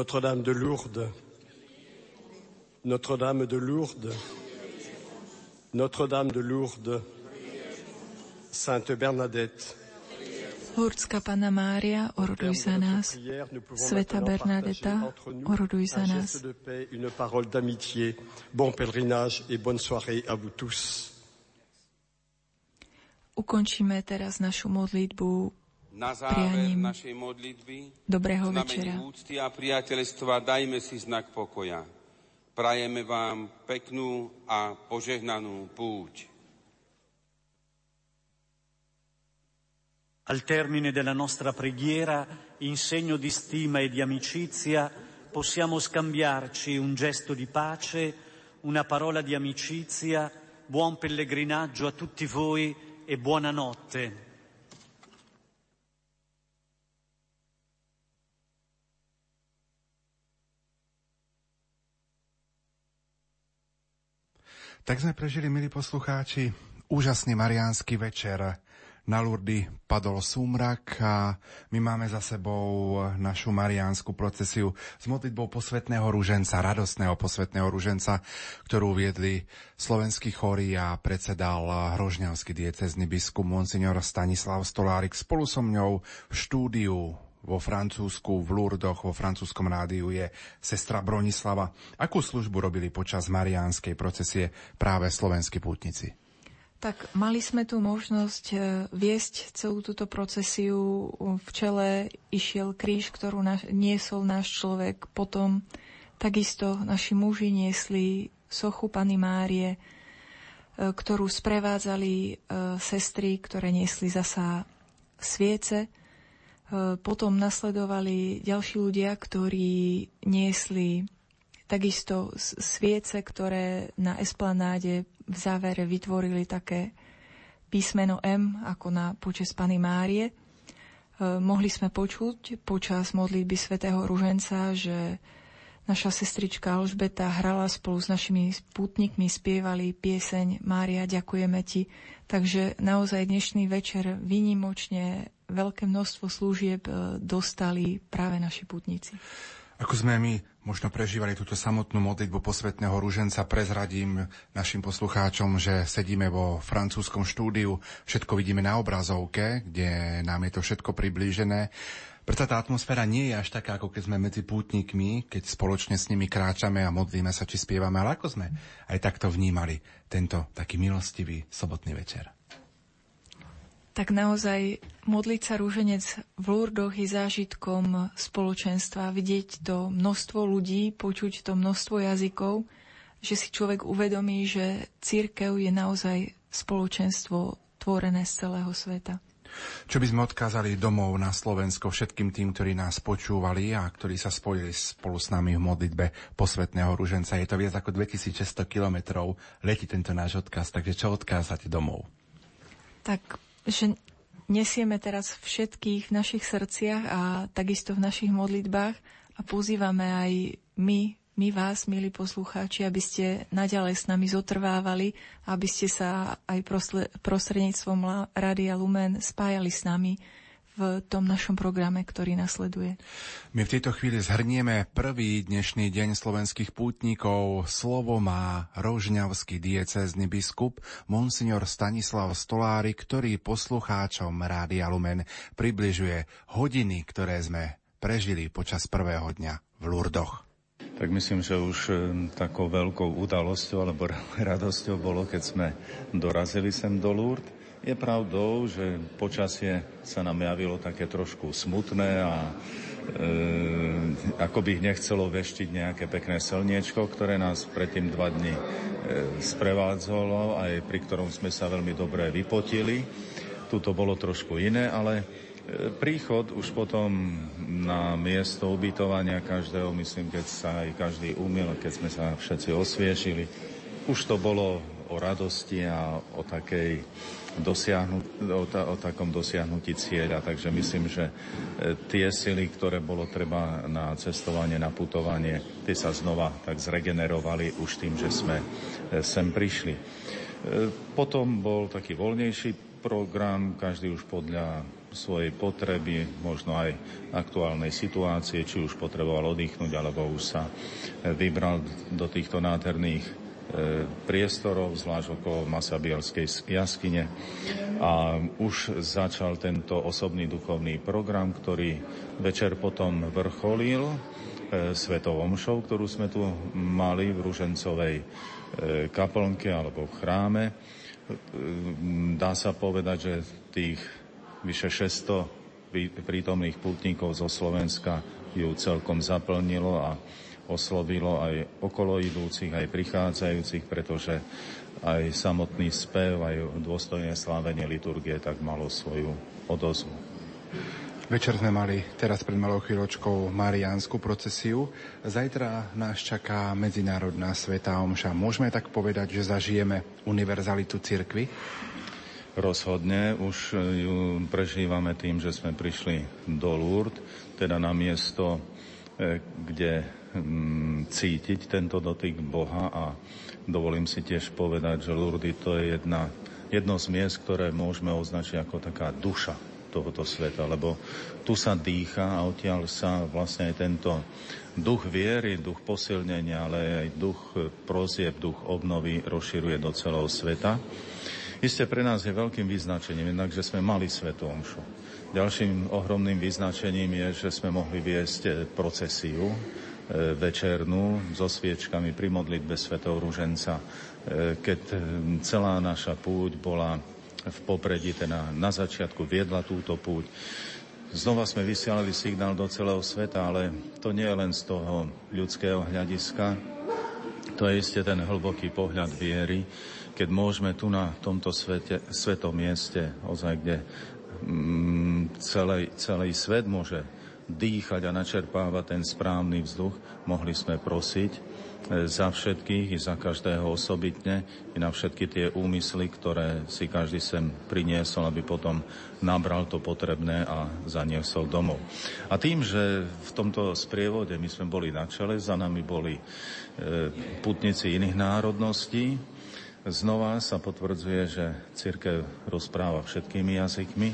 Notre-Dame de Lourdes, Notre-Dame de Lourdes, Notre-Dame de Lourdes, Sainte Bernadette, Lurdská Pana Mária, oroduj za nás. Sveta Bernadeta, oroduj za nás. Une parole d'amitié. Bon pèlerinage et bonne soirée à vous tous. Ukončíme teraz našu modlitbu na záver našej modlitby, dobrého večera. úcty a priateľstva dajme si znak pokoja. Prajeme vám peknú a požehnanú púť. Al termine della nostra preghiera, in segno di stima e di amicizia, possiamo scambiarci un gesto di pace, una parola di amicizia, buon pellegrinaggio a tutti voi e buonanotte. Tak sme prežili, milí poslucháči, úžasný mariánsky večer. Na Lurdy padol súmrak a my máme za sebou našu mariánsku procesiu s modlitbou posvetného ruženca, radostného posvetného ruženca, ktorú viedli slovenský chóri a predsedal hrožňavský diecezny biskup Monsignor Stanislav Stolárik spolu so mňou v štúdiu vo Francúzsku, v Lurdoch, vo francúzskom rádiu je sestra Bronislava. Akú službu robili počas mariánskej procesie práve slovenskí pútnici? Tak mali sme tu možnosť e, viesť celú túto procesiu. V čele išiel kríž, ktorú naš, niesol náš človek. Potom takisto naši muži niesli sochu Pany Márie, e, ktorú sprevádzali e, sestry, ktoré niesli zasa sviece potom nasledovali ďalší ľudia, ktorí niesli takisto sviece, ktoré na esplanáde v závere vytvorili také písmeno M, ako na počes Pany Márie. E, mohli sme počuť počas modlitby svätého Ruženca, že naša sestrička Alžbeta hrala spolu s našimi spútnikmi, spievali pieseň Mária, ďakujeme ti. Takže naozaj dnešný večer vynimočne veľké množstvo služieb e, dostali práve naši putníci. Ako sme my možno prežívali túto samotnú modlitbu posvetného rúženca, prezradím našim poslucháčom, že sedíme vo francúzskom štúdiu, všetko vidíme na obrazovke, kde nám je to všetko priblížené. Preto tá atmosféra nie je až taká, ako keď sme medzi pútnikmi, keď spoločne s nimi kráčame a modlíme sa, či spievame, ale ako sme aj takto vnímali tento taký milostivý sobotný večer tak naozaj modliť sa rúženec v Lurdoch je zážitkom spoločenstva, vidieť to množstvo ľudí, počuť to množstvo jazykov, že si človek uvedomí, že církev je naozaj spoločenstvo tvorené z celého sveta. Čo by sme odkázali domov na Slovensko všetkým tým, ktorí nás počúvali a ktorí sa spojili spolu s nami v modlitbe posvetného ruženca. Je to viac ako 2600 kilometrov, letí tento náš odkaz, takže čo odkázať domov? Tak že nesieme teraz všetkých v našich srdciach a takisto v našich modlitbách a pozývame aj my, my vás, milí poslucháči, aby ste naďalej s nami zotrvávali, aby ste sa aj prostredníctvom Radia Lumen spájali s nami v tom našom programe, ktorý nasleduje. My v tejto chvíli zhrnieme prvý dnešný deň slovenských pútnikov. Slovo má rožňavský diecézny biskup Monsignor Stanislav Stolári, ktorý poslucháčom Rádia Lumen približuje hodiny, ktoré sme prežili počas prvého dňa v Lurdoch. Tak myslím, že už e, takou veľkou udalosťou alebo *laughs* radosťou bolo, keď sme dorazili sem do Lourdes je pravdou, že počasie sa nám javilo také trošku smutné a e, ako by nechcelo veštiť nejaké pekné slniečko, ktoré nás predtým dva dni e, sprevádzalo, aj pri ktorom sme sa veľmi dobre vypotili. Tuto bolo trošku iné, ale e, príchod už potom na miesto ubytovania každého, myslím, keď sa aj každý umil, keď sme sa všetci osviešili, už to bolo o radosti a o takej dosiahnuť, o, ta, o takom dosiahnutí cieľa. Takže myslím, že e, tie sily, ktoré bolo treba na cestovanie, na putovanie, tie sa znova tak zregenerovali už tým, že sme e, sem prišli. E, potom bol taký voľnejší program, každý už podľa svojej potreby, možno aj aktuálnej situácie, či už potreboval oddychnúť, alebo už sa vybral do týchto nádherných priestorov, zvlášť okolo Masabielskej jaskyne. A už začal tento osobný duchovný program, ktorý večer potom vrcholil e, svetovom show, ktorú sme tu mali v Ružencovej e, kaplnke alebo v chráme. Dá sa povedať, že tých vyše 600 prítomných pútnikov zo Slovenska ju celkom zaplnilo a oslovilo aj okolo idúcich, aj prichádzajúcich, pretože aj samotný spev, aj dôstojné slávenie liturgie tak malo svoju odozvu. Večer sme mali teraz pred malou chvíľočkou mariánsku procesiu. Zajtra nás čaká Medzinárodná svetá omša. Môžeme tak povedať, že zažijeme univerzalitu cirkvy? Rozhodne už ju prežívame tým, že sme prišli do Lourdes, teda na miesto, e, kde cítiť tento dotyk Boha a dovolím si tiež povedať, že Lourdes to je jedna, jedno z miest, ktoré môžeme označiť ako taká duša tohoto sveta, lebo tu sa dýcha a odtiaľ sa vlastne aj tento duch viery, duch posilnenia, ale aj duch prozieb, duch obnovy rozširuje do celého sveta. Isté pre nás je veľkým vyznačením, jednak, že sme mali Svetu Omšu. Ďalším ohromným vyznačením je, že sme mohli viesť eh, procesiu večernú so sviečkami pri modlitbe Svetov Ruženca, eh, keď celá naša púť bola v popredí, teda na začiatku viedla túto púť. Znova sme vysielali signál do celého sveta, ale to nie je len z toho ľudského hľadiska, to je isté ten hlboký pohľad viery, keď môžeme tu na tomto svete, svetom mieste, ozaj, kde mm, celý, celý svet môže dýchať a načerpávať ten správny vzduch, mohli sme prosiť za všetkých i za každého osobitne i na všetky tie úmysly, ktoré si každý sem priniesol, aby potom nabral to potrebné a zaniesol domov. A tým, že v tomto sprievode my sme boli na čele, za nami boli e, putníci iných národností, znova sa potvrdzuje, že církev rozpráva všetkými jazykmi,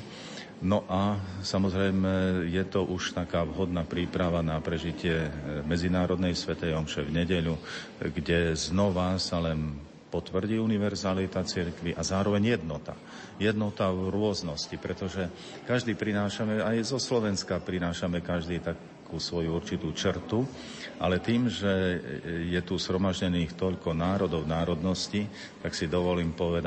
No a samozrejme je to už taká vhodná príprava na prežitie e, Medzinárodnej svetej omše v nedeľu, kde znova sa len potvrdí univerzalita cirkvi a zároveň jednota. Jednota v rôznosti, pretože každý prinášame, aj zo Slovenska prinášame každý takú svoju určitú črtu, ale tým, že je tu sromaždených toľko národov, národností, tak si dovolím povedať,